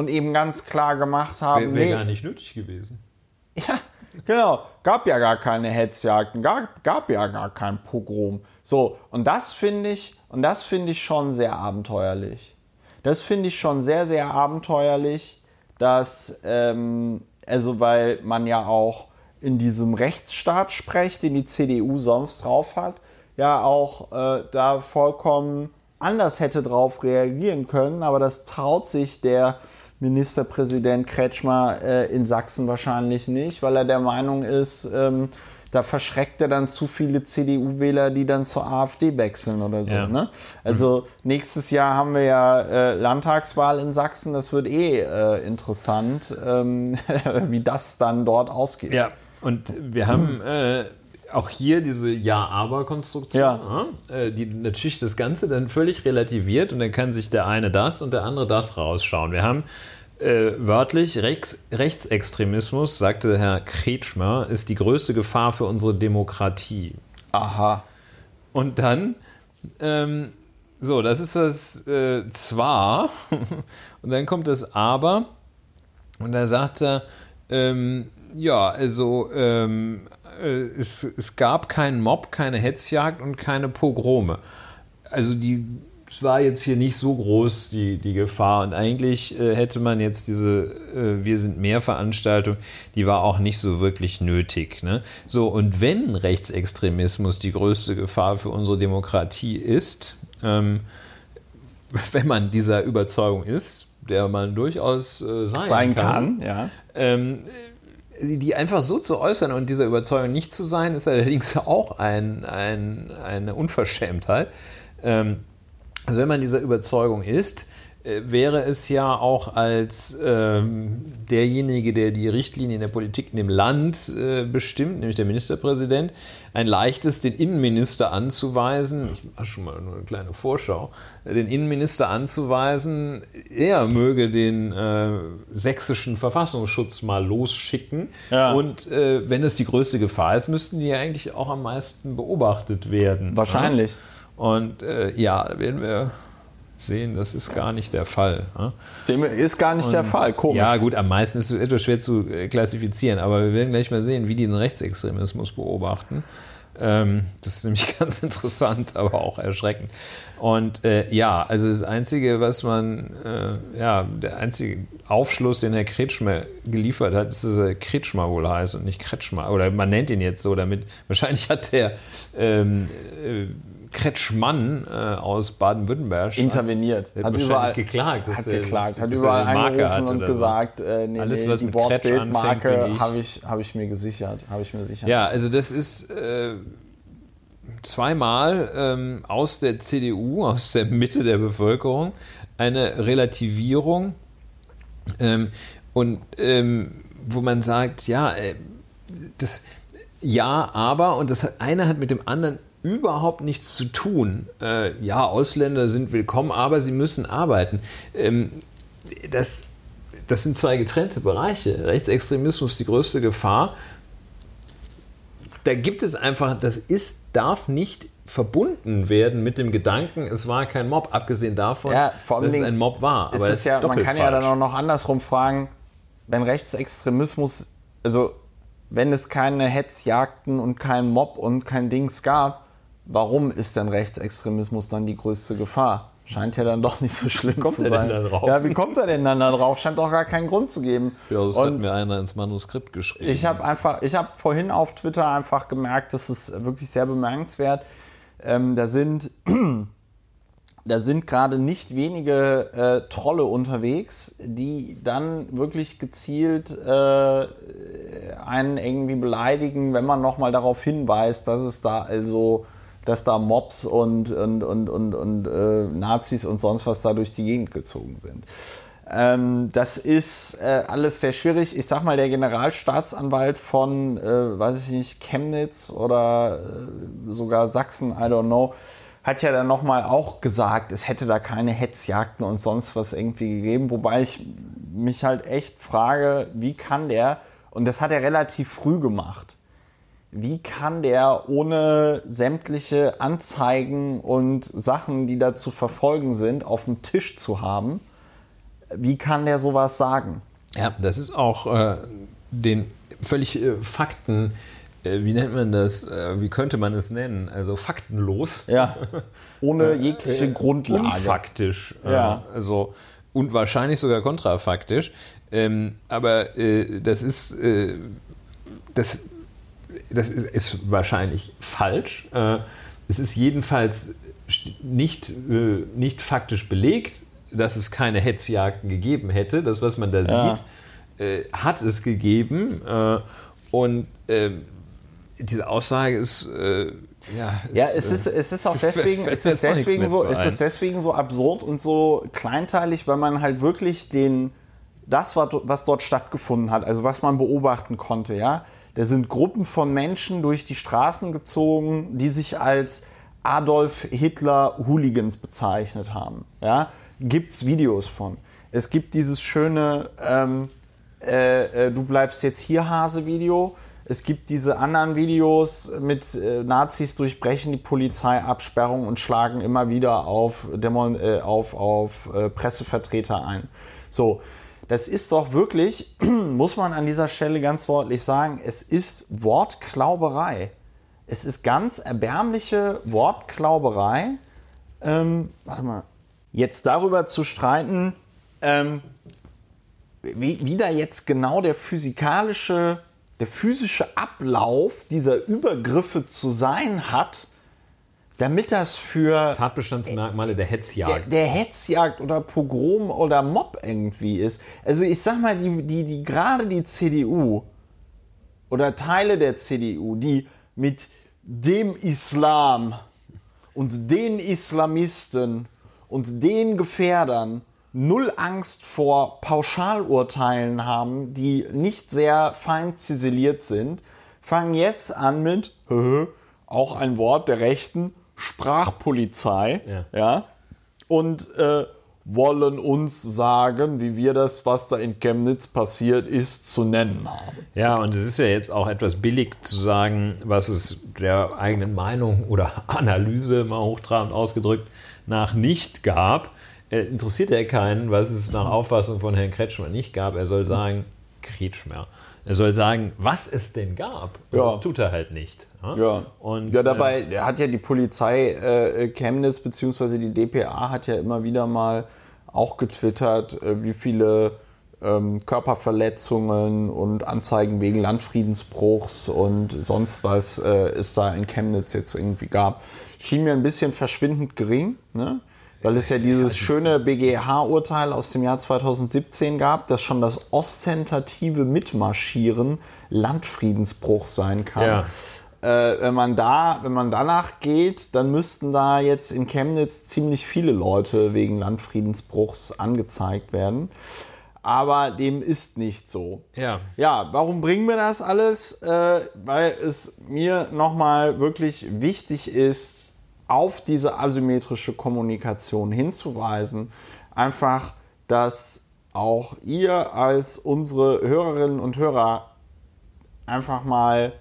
und eben ganz klar gemacht haben. Wäre wär nee, gar nicht nötig gewesen. [laughs] Ja, genau. Gab ja gar keine Hetzjagden, gab, gab ja gar kein Pogrom. So, und das finde ich, und das finde ich schon sehr abenteuerlich. Das finde ich schon sehr, sehr abenteuerlich, dass, ähm, also weil man ja auch in diesem Rechtsstaat spricht, den die CDU sonst drauf hat, ja auch äh, da vollkommen anders hätte drauf reagieren können, aber das traut sich der Ministerpräsident Kretschmer äh, in Sachsen wahrscheinlich nicht, weil er der Meinung ist, ähm, da verschreckt er dann zu viele CDU-Wähler, die dann zur AfD wechseln oder so. Ja. Ne? Also mhm. nächstes Jahr haben wir ja äh, Landtagswahl in Sachsen. Das wird eh äh, interessant, ähm, [laughs] wie das dann dort ausgeht. Ja, und wir haben äh, auch hier diese Ja-Aber-Konstruktion, ja. äh, die natürlich das Ganze dann völlig relativiert und dann kann sich der eine das und der andere das rausschauen. Wir haben äh, wörtlich, Rechts, Rechtsextremismus, sagte Herr Kretschmer, ist die größte Gefahr für unsere Demokratie. Aha. Und dann, ähm, so, das ist das äh, zwar, [laughs] und dann kommt das aber, und da sagt er, ähm, ja, also ähm, äh, es, es gab keinen Mob, keine Hetzjagd und keine Pogrome. Also die es war jetzt hier nicht so groß, die, die Gefahr. Und eigentlich äh, hätte man jetzt diese äh, Wir sind mehr Veranstaltung, die war auch nicht so wirklich nötig. Ne? So, und wenn Rechtsextremismus die größte Gefahr für unsere Demokratie ist, ähm, [laughs] wenn man dieser Überzeugung ist, der man durchaus äh, sein, sein, kann, kann ja. ähm, die einfach so zu äußern und dieser Überzeugung nicht zu sein, ist allerdings [laughs] auch ein, ein, eine Unverschämtheit. Ähm, also wenn man dieser Überzeugung ist, wäre es ja auch als ähm, derjenige, der die Richtlinien der Politik in dem Land äh, bestimmt, nämlich der Ministerpräsident, ein leichtes, den Innenminister anzuweisen, ich mache schon mal nur eine kleine Vorschau, den Innenminister anzuweisen, er möge den äh, sächsischen Verfassungsschutz mal losschicken. Ja. Und äh, wenn es die größte Gefahr ist, müssten die ja eigentlich auch am meisten beobachtet werden. Wahrscheinlich. Ja? Und äh, ja, werden wir sehen, das ist gar nicht der Fall. Ist gar nicht und, der Fall, komisch. Ja, gut, am meisten ist es etwas schwer zu äh, klassifizieren, aber wir werden gleich mal sehen, wie die den Rechtsextremismus beobachten. Ähm, das ist nämlich [laughs] ganz interessant, aber auch erschreckend. Und äh, ja, also das Einzige, was man, äh, ja, der einzige Aufschluss, den Herr Kretschmer geliefert hat, ist, dass er Kretschmer wohl heißt und nicht Kretschmer. Oder man nennt ihn jetzt so, damit wahrscheinlich hat der ähm, äh, Kretschmann äh, aus Baden-Württemberg interveniert. Hat, hat überall geklagt. Hat geklagt, hat überall angerufen und gesagt, äh, nee, Alles, nee, was die mit Wortbildmarke habe ich, hab ich mir gesichert. Habe ich mir sichern Ja, also das ist äh, zweimal ähm, aus der CDU, [laughs] aus der Mitte der Bevölkerung, eine Relativierung ähm, und ähm, wo man sagt, ja, äh, das, ja, aber, und das eine hat mit dem anderen überhaupt nichts zu tun. Äh, ja, Ausländer sind willkommen, aber sie müssen arbeiten. Ähm, das, das sind zwei getrennte Bereiche. Rechtsextremismus ist die größte Gefahr. Da gibt es einfach, das ist, darf nicht verbunden werden mit dem Gedanken, es war kein Mob, abgesehen davon, Ja, dass es ein Mob war. Es Aber ist es ja, man kann ja dann falsch. auch noch andersrum fragen, wenn Rechtsextremismus, also wenn es keine Hetzjagden und keinen Mob und kein Dings gab, warum ist denn Rechtsextremismus dann die größte Gefahr? Scheint ja dann doch nicht so schlimm kommt zu sein. denn da drauf? Ja, wie kommt er denn dann da drauf? Scheint doch gar keinen Grund zu geben. Ja, das hat und mir einer ins Manuskript geschrieben. ich habe einfach, ich habe vorhin auf Twitter einfach gemerkt, das ist wirklich sehr bemerkenswert. Ähm, da sind, [clears throat] da sind gerade nicht wenige äh, Trolle unterwegs, die dann wirklich gezielt äh, einen irgendwie beleidigen, wenn man nochmal darauf hinweist, dass es da also, dass da Mobs und, und, und, und, und äh, Nazis und sonst was da durch die Gegend gezogen sind. Ähm, das ist äh, alles sehr schwierig. Ich sag mal, der Generalstaatsanwalt von, äh, weiß ich nicht, Chemnitz oder äh, sogar Sachsen, I don't know, hat ja dann nochmal auch gesagt, es hätte da keine Hetzjagden und sonst was irgendwie gegeben. Wobei ich mich halt echt frage, wie kann der, und das hat er relativ früh gemacht, wie kann der ohne sämtliche Anzeigen und Sachen, die da zu verfolgen sind, auf dem Tisch zu haben, wie kann der sowas sagen? Ja, das ist auch äh, den völlig äh, Fakten, äh, wie nennt man das, äh, wie könnte man es nennen? Also faktenlos. Ja, [laughs] ohne jegliche Grundlage. Unfaktisch. äh, Ja. also, und wahrscheinlich sogar kontrafaktisch. Ähm, aber äh, das ist, äh, das, das ist, ist wahrscheinlich falsch. Äh, es ist jedenfalls nicht, äh, nicht faktisch belegt, dass es keine Hetzjagden gegeben hätte. Das, was man da Ja. sieht, äh, hat es gegeben. Und äh, diese Aussage ist, ja, Ja, ist, es ist, es ist auch [laughs] deswegen, es ist deswegen so, es ist deswegen so absurd und so kleinteilig, weil man halt wirklich den, das, was dort stattgefunden hat, also was man beobachten konnte, ja, da sind Gruppen von Menschen durch die Straßen gezogen, die sich als Adolf Hitler Hooligans bezeichnet haben, ja, gibt's Videos von. Es gibt dieses schöne ähm, äh, äh, Du bleibst jetzt hier Hase-Video. Es gibt diese anderen Videos mit äh, Nazis durchbrechen die Polizeiabsperrung und schlagen immer wieder auf, Demo äh, auf, auf äh, Pressevertreter ein. So, das ist doch wirklich, [clears throat] muss man an dieser Stelle ganz deutlich sagen, es ist Wortklauberei. Es ist ganz erbärmliche Wortklauberei. Ähm, warte mal. Jetzt darüber zu streiten, ähm, wie, wie da jetzt genau der physikalische, der physische Ablauf dieser Übergriffe zu sein hat, damit das für Tatbestandsmerkmale der der, Hetzjagd. der Hetzjagd oder Pogrom oder Mob irgendwie ist. Also ich sag mal, die, die, die gerade die CDU oder Teile der CDU, die mit dem Islam und den Islamisten und den Gefährdern null Angst vor Pauschalurteilen haben, die nicht sehr fein ziseliert sind, fangen jetzt an mit, [laughs] auch ein Wort der Rechten, Sprachpolizei, Ja. ja, und äh, wollen uns sagen, wie wir das, was da in Chemnitz passiert ist, zu nennen haben. Ja, und es ist ja jetzt auch etwas billig zu sagen, was es der eigenen Meinung oder [laughs] Analyse, mal hochtrabend ausgedrückt, nach nicht gab. Äh, interessiert ja keinen, was es nach Auffassung von Herrn Kretschmer nicht gab. Er soll sagen, Kretschmer. Er soll sagen, was es denn gab. Und Ja. das tut er halt nicht. Ja, Und, ja dabei der hat ja die Polizei äh, Chemnitz bzw. die DPA hat ja immer wieder mal auch getwittert, äh, wie viele ähm, Körperverletzungen und Anzeigen wegen Landfriedensbruchs und sonst was äh, es da in Chemnitz jetzt irgendwie gab. Schien mir ein bisschen verschwindend gering, ne? weil es ja dieses schöne BGH-Urteil aus dem Jahr 2017 gab, dass schon das ostentative Mitmarschieren Landfriedensbruch sein kann. Ja. Äh, wenn man da, wenn man danach geht, dann müssten da jetzt in Chemnitz ziemlich viele Leute wegen Landfriedensbruchs angezeigt werden. Aber dem ist nicht so. Ja. Ja, warum bringen wir das alles? Äh, weil es mir nochmal wirklich wichtig ist, auf diese asymmetrische Kommunikation hinzuweisen. Einfach, dass auch ihr als unsere Hörerinnen und Hörer einfach mal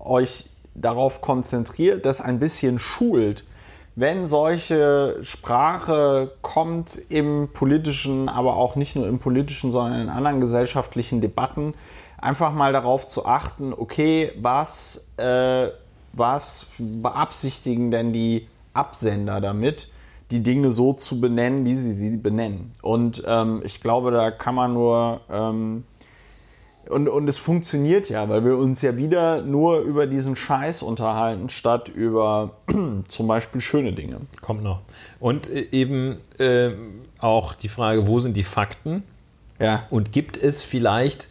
euch darauf konzentriert, das ein bisschen schult, wenn solche Sprache kommt im politischen, aber auch nicht nur im politischen, sondern in anderen gesellschaftlichen Debatten, einfach mal darauf zu achten, okay, was, äh, was beabsichtigen denn die Absender damit, die Dinge so zu benennen, wie sie sie benennen. Und ähm, ich glaube, da kann man nur ähm, und, und es funktioniert ja, weil wir uns ja wieder nur über diesen Scheiß unterhalten, statt über [clears throat] zum Beispiel schöne Dinge. Kommt noch. Und äh, eben äh, auch die Frage, wo sind die Fakten? Ja. Und gibt es vielleicht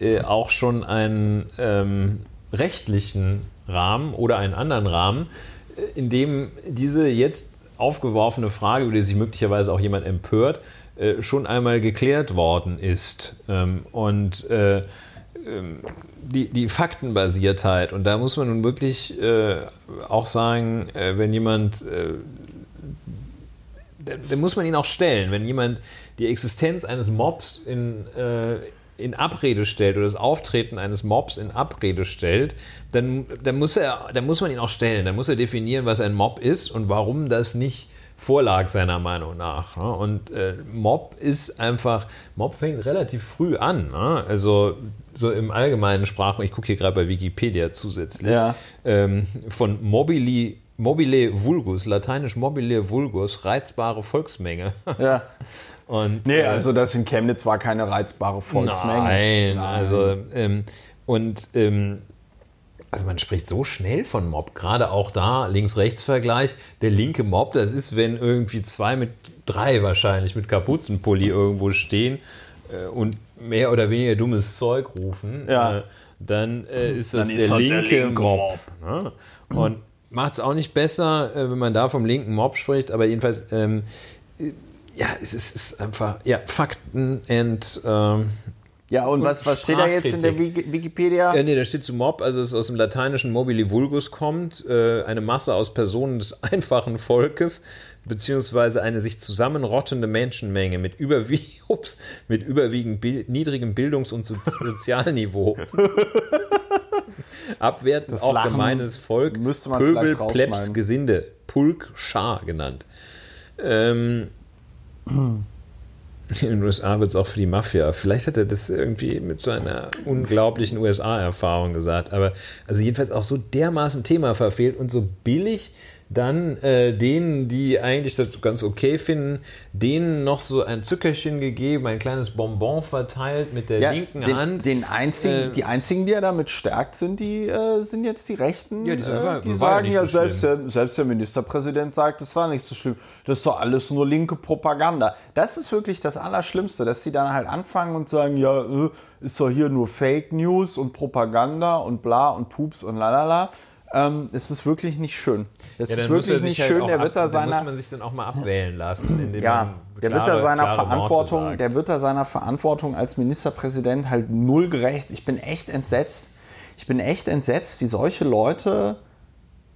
äh, auch schon einen ähm, rechtlichen Rahmen oder einen anderen Rahmen, äh, in dem diese jetzt aufgeworfene Frage, über die sich möglicherweise auch jemand empört, äh, schon einmal geklärt worden ist. Ähm, und äh, ähm, die, die Faktenbasiertheit, und da muss man nun wirklich äh, auch sagen, äh, wenn jemand, äh, da, muss man ihn auch stellen, wenn jemand die Existenz eines Mobs in, in Abrede stellt oder das Auftreten eines Mobs in Abrede stellt, dann, dann, muss er, dann muss man ihn auch stellen. Dann muss er definieren, was ein Mob ist und warum das nicht vorlag, seiner Meinung nach. Ne? Und äh, Mob ist einfach, Mob fängt relativ früh an. Ne? Also so im allgemeinen Sprachen, ich gucke hier gerade bei Wikipedia zusätzlich, Ja. ähm, von mobili, mobile vulgus, lateinisch mobile vulgus, reizbare Volksmenge. Ja. [laughs] Und, Nee, äh, also das in Chemnitz war keine reizbare Volksmenge. Nein, also ähm, und ähm, also man spricht so schnell von Mob, gerade auch da Links-Rechts-Vergleich. Der linke Mob, das ist, wenn irgendwie zwei mit drei wahrscheinlich mit Kapuzenpulli irgendwo stehen äh, und mehr oder weniger dummes Zeug rufen, Ja. äh, dann äh, ist das Dann der, ist das linke der linke Mob. Ne? Und macht es auch nicht besser, äh, wenn man da vom linken Mob spricht, aber jedenfalls, ähm, äh, ja, es ist, es ist einfach, ja, Fakten and ähm, Ja, und, Und was, was steht da jetzt in der Wiki- Wikipedia? ja, nee, da steht zu Mob, also es aus dem lateinischen mobili vulgus kommt, äh, eine Masse aus Personen des [laughs] einfachen Volkes, beziehungsweise eine sich zusammenrottende Menschenmenge mit, überwie [laughs] ups, mit überwiegend bil niedrigem Bildungs- und so [laughs] Sozialniveau. Abwertend Das auch Lachen gemeines Volk, müsste man Pöbel. Plebs, Gesinde, Pulk, Schar genannt. Ähm, [clears throat] [laughs] in den USA wird es auch für die Mafia. Vielleicht hat er das irgendwie mit so einer unglaublichen USA-Erfahrung gesagt. Aber also jedenfalls auch so dermaßen Thema verfehlt und so billig dann äh, denen, die eigentlich das ganz okay finden, denen noch so ein Zückerchen gegeben, ein kleines Bonbon verteilt mit der Ja, linken den, Hand. Den einzigen, Äh, die einzigen, die er damit stärkt, sind die, äh, sind jetzt die Rechten. Ja, die sagen, äh, war- die ja sagen ja, so selbst, der, selbst der Ministerpräsident sagt, das war nicht so schlimm. Das ist doch alles nur linke Propaganda. Das ist wirklich das Allerschlimmste, dass sie dann halt anfangen und sagen, ja, äh, ist doch hier nur Fake News und Propaganda und bla und Pups und lalala. Ähm, es ist wirklich nicht schön. Es Ja, ist wirklich nicht halt schön. Der wird da seiner muss man sich dann auch mal abwählen lassen. ja, der wird klare- da seiner klare Verantwortung, der wird da seiner Verantwortung als Ministerpräsident halt null gerecht. Ich bin echt entsetzt. Ich bin echt entsetzt, wie solche Leute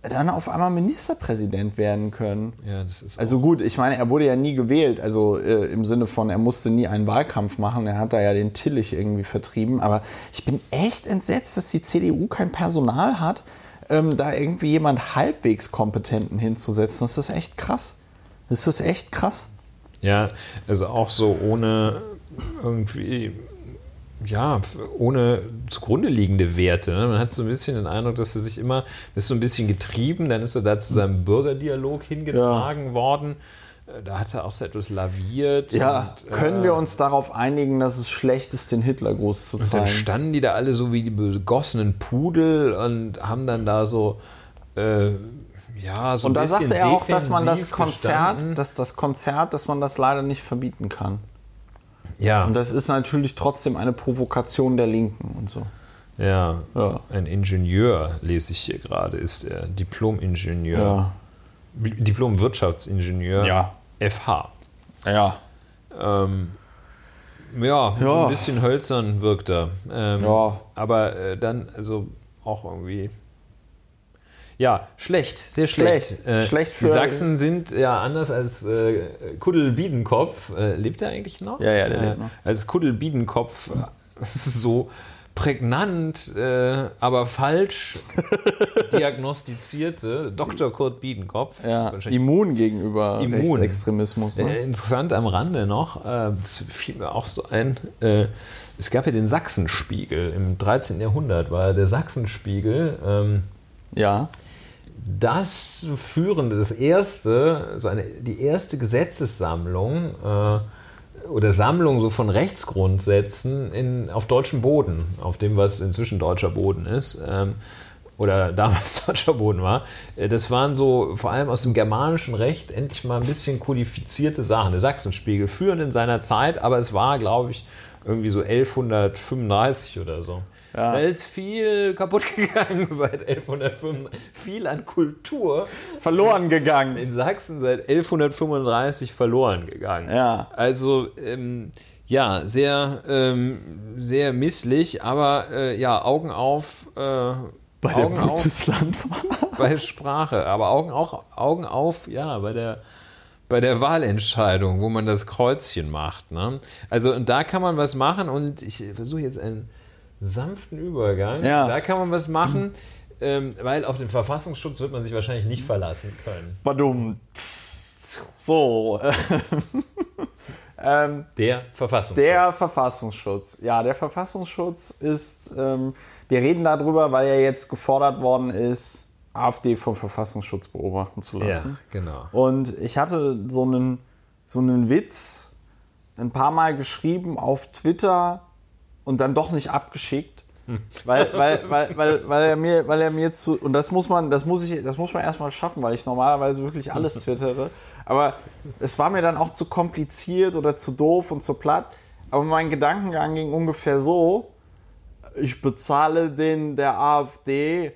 dann auf einmal Ministerpräsident werden können. Ja, das ist Also gut, ich meine, er wurde ja nie gewählt, also äh, im Sinne von, er musste nie einen Wahlkampf machen, er hat da ja den Tillich irgendwie vertrieben, aber ich bin echt entsetzt, dass die CDU kein Personal hat, ähm, da irgendwie jemand halbwegs Kompetenten hinzusetzen. Das ist echt krass. Das ist echt krass. Ja, also auch so ohne irgendwie, ja, ohne zugrunde liegende Werte. Ne? Man hat so ein bisschen den Eindruck, dass er sich immer, das ist so ein bisschen getrieben, dann ist er da zu seinem Bürgerdialog hingetragen worden. Äh, Da hat er auch so etwas laviert. Ja, und, können äh, wir uns darauf einigen, dass es schlecht ist, den Hitlergruß zu Und dann zeigen? standen die da alle so wie die begossenen Pudel und haben dann da so, äh, ja, so Und da sagte er auch, dass man das Konzert, gestanden. dass das Konzert, dass man das leider nicht verbieten kann. Ja. Und das ist natürlich trotzdem eine Provokation der Linken und so. Ja, Ja. ein Ingenieur, lese ich hier gerade, ist er. Diplom-Ingenieur. Diplom-Wirtschaftsingenieur. Ja. FH. Ja. Ähm, ja, so Ja. ein bisschen hölzern wirkt er. Ähm, Ja. Aber äh, dann, also auch irgendwie. Ja, schlecht, sehr schlecht. Schlecht. Äh, Schlecht die für- Sachsen sind ja anders als äh, Kuddel Biedenkopf. Äh, lebt er eigentlich noch? Ja, ja, der äh, lebt noch. Als Kuddel Biedenkopf, äh, das [laughs] ist so prägnant, äh, aber falsch [laughs] diagnostizierte Dr. Kurt Biedenkopf. ja. Immun gegenüber Immun. Rechtsextremismus. Ne? äh, interessant am Rande noch, äh, das fiel mir auch so ein, äh, es gab ja den Sachsenspiegel. Im 13. Jahrhundert war der Sachsenspiegel ähm, Ja. das führende, das erste, so eine, die erste Gesetzessammlung äh, oder Sammlung so von Rechtsgrundsätzen in, auf deutschem Boden, auf dem, was inzwischen deutscher Boden ist. Ähm, oder [laughs] damals deutscher Boden war. Äh, Das waren so vor allem aus dem germanischen Recht endlich mal ein bisschen kodifizierte Sachen. Der Sachsenspiegel führend in seiner Zeit, aber es war, glaube ich, irgendwie so 1135 oder so. Ja. Da ist viel kaputt [laughs] gegangen seit 1135. Viel an Kultur Verloren gegangen. in Sachsen seit 1135 verloren gegangen. Ja. Also, ähm, ja, sehr, ähm, sehr misslich, aber äh, ja, Augen auf. Äh, Bei Augen der Bundeslandwahl. [laughs] bei Sprache, aber Augen, auch, Augen auf, ja, bei der, bei der Wahlentscheidung, wo man das Kreuzchen macht. Ne? Also, und da kann man was machen und ich versuche jetzt einen sanften Übergang. Ja. Da kann man was machen, ähm, weil auf den Verfassungsschutz wird man sich wahrscheinlich nicht verlassen können. Badum. So. äh, [laughs] ähm, Der Verfassungsschutz. der Verfassungsschutz. Ja, der Verfassungsschutz ist, ähm, wir reden darüber, weil ja jetzt gefordert worden ist, AfD vom Verfassungsschutz beobachten zu ja, lassen. genau. Und ich hatte so einen, so einen Witz ein paar Mal geschrieben auf Twitter und dann doch nicht abgeschickt. Weil, weil, weil, weil, weil er mir, weil er mir zu, und das muss man, das muss ich, das muss man erstmal schaffen, weil ich normalerweise wirklich alles [laughs] twittere. Aber es war mir dann auch zu kompliziert oder zu doof und zu platt. Aber mein Gedankengang ging ungefähr so: Ich bezahle den der AfD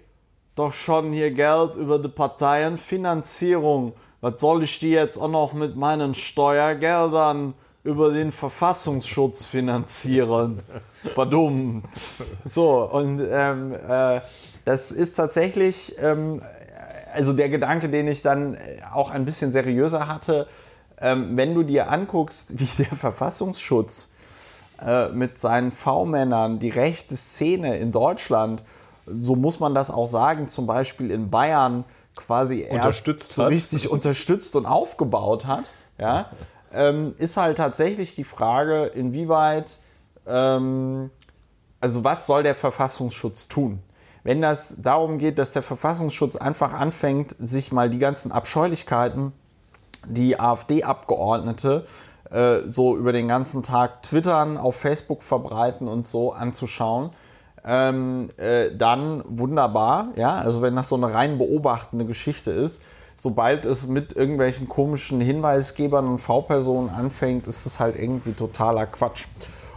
doch schon hier Geld über die Parteienfinanzierung. Was soll ich die jetzt auch noch mit meinen Steuergeldern über den Verfassungsschutz finanzieren? [laughs] Badum. So, und ähm, äh, das ist tatsächlich, ähm, also der Gedanke, den ich dann auch ein bisschen seriöser hatte, ähm, wenn du dir anguckst, wie der Verfassungsschutz äh, mit seinen V-Männern die rechte Szene in Deutschland, so muss man das auch sagen, zum Beispiel in Bayern quasi erst so richtig unterstützt und aufgebaut hat, ja, [laughs] ähm, ist halt tatsächlich die Frage, inwieweit, ähm, also was soll der Verfassungsschutz tun? Wenn das darum geht, dass der Verfassungsschutz einfach anfängt, sich mal die ganzen Abscheulichkeiten, die AfD-Abgeordnete äh, so über den ganzen Tag twittern, auf Facebook verbreiten und so anzuschauen, ähm, äh, dann wunderbar. Ja, also wenn das so eine rein beobachtende Geschichte ist, sobald es mit irgendwelchen komischen Hinweisgebern und V-Personen anfängt, ist es halt irgendwie totaler Quatsch.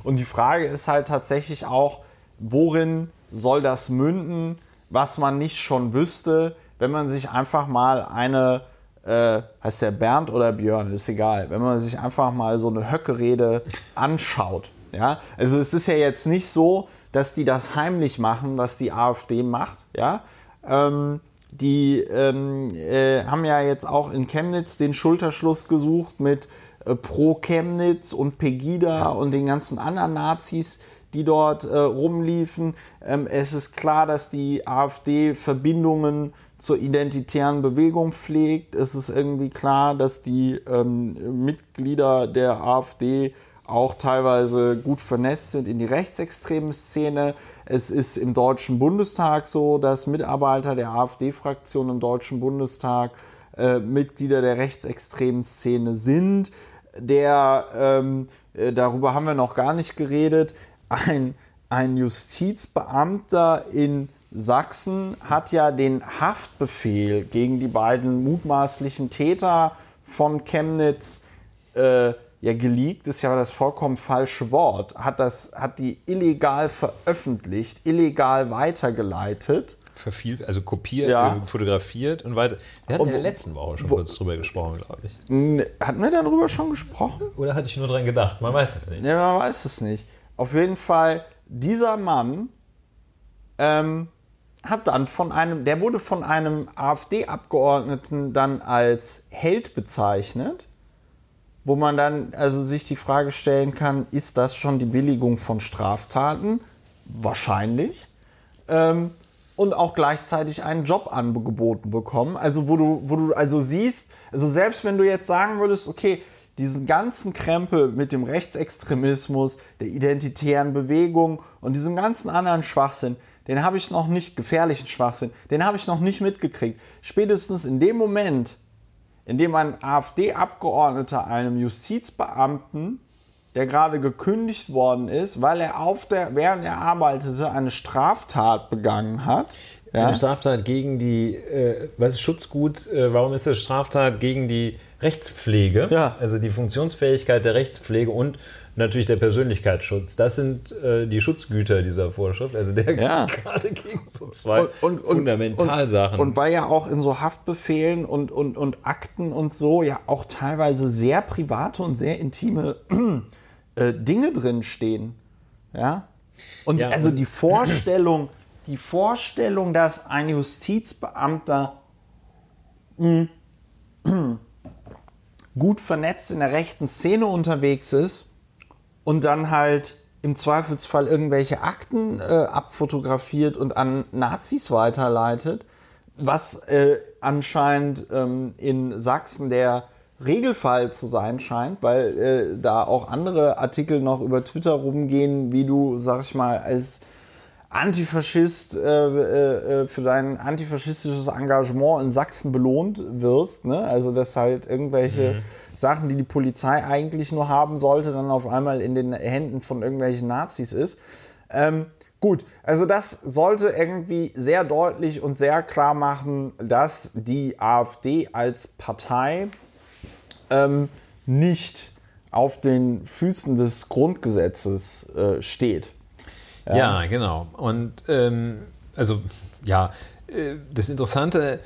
Und die Frage ist halt tatsächlich auch, worin soll das münden, was man nicht schon wüsste, wenn man sich einfach mal eine, äh, heißt der Bernd oder Björn, ist egal, wenn man sich einfach mal so eine Höckerede anschaut. Ja? Also es ist ja jetzt nicht so, dass die das heimlich machen, was die AfD macht. Ja? Ähm, die ähm, äh, haben ja jetzt auch in Chemnitz den Schulterschluss gesucht mit äh, Pro Chemnitz und Pegida und den ganzen anderen Nazis, die dort äh, rumliefen. Ähm, es ist klar, dass die AfD Verbindungen zur identitären Bewegung pflegt. Es ist irgendwie klar, dass die ähm, Mitglieder der AfD auch teilweise gut vernetzt sind in die rechtsextreme Szene. Es ist im Deutschen Bundestag so, dass Mitarbeiter der AfD-Fraktion im Deutschen Bundestag äh, Mitglieder der rechtsextremen Szene sind. Der, ähm, äh, darüber haben wir noch gar nicht geredet, ein, ein Justizbeamter in Sachsen hat ja den Haftbefehl gegen die beiden mutmaßlichen Täter von Chemnitz äh, ja, geleakt ist ja das vollkommen falsche Wort, hat, das, hat die illegal veröffentlicht, illegal weitergeleitet. Verfiel, also kopiert, Ja. äh, fotografiert und weiter. Wir hatten Und in der letzten Woche schon wo- kurz drüber gesprochen, glaube ich. Hatten wir darüber schon gesprochen? Oder hatte ich nur dran gedacht? Man weiß es nicht. Ja, man weiß es nicht. Auf jeden Fall, dieser Mann ähm, hat dann von einem, der wurde von einem AfD-Abgeordneten dann als Held bezeichnet, wo man dann also sich die Frage stellen kann, ist das schon die Billigung von Straftaten? Wahrscheinlich. Ähm, und auch gleichzeitig einen Job angeboten bekommen. Also wo du, wo du also siehst, also selbst wenn du jetzt sagen würdest, okay, diesen ganzen Krempel mit dem Rechtsextremismus, der identitären Bewegung und diesem ganzen anderen Schwachsinn, den habe ich noch nicht, gefährlichen Schwachsinn, den habe ich noch nicht mitgekriegt. Spätestens in dem Moment, in dem ein AfD-Abgeordneter einem Justizbeamten, der gerade gekündigt worden ist, weil er auf der, während er arbeitete, eine Straftat begangen hat. Ja, Eine Straftat gegen die, äh, was ist Schutzgut, äh, warum ist das Straftat gegen die Rechtspflege? Ja. Also die Funktionsfähigkeit der Rechtspflege und natürlich der Persönlichkeitsschutz. Das sind äh, die Schutzgüter dieser Vorschrift. Also der Ja. [laughs] gerade gegen so zwei Und- und- und- Fundamentalsachen. Und weil ja auch in so Haftbefehlen und, und, und Akten und so ja auch teilweise sehr private und sehr intime äh, Dinge drinstehen. Ja. Und Ja, also und- die Vorstellung, die Vorstellung, dass ein Justizbeamter mh, [clears throat] gut vernetzt in der rechten Szene unterwegs ist und dann halt im Zweifelsfall irgendwelche Akten äh, abfotografiert und an Nazis weiterleitet, was äh, anscheinend ähm, in Sachsen der Regelfall zu sein scheint, weil äh, da auch andere Artikel noch über Twitter rumgehen, wie du, sag ich mal, als Antifaschist äh, äh, äh, für dein antifaschistisches Engagement in Sachsen belohnt wirst. Ne? Also dass halt irgendwelche Sachen, die die Polizei eigentlich nur haben sollte, dann auf einmal in den Händen von irgendwelchen Nazis ist. Ähm, gut, also das sollte irgendwie sehr deutlich und sehr klar machen, dass die AfD als Partei ähm, nicht auf den Füßen des Grundgesetzes äh, steht. Ja, genau. Und ähm, also ja, äh, das Interessante,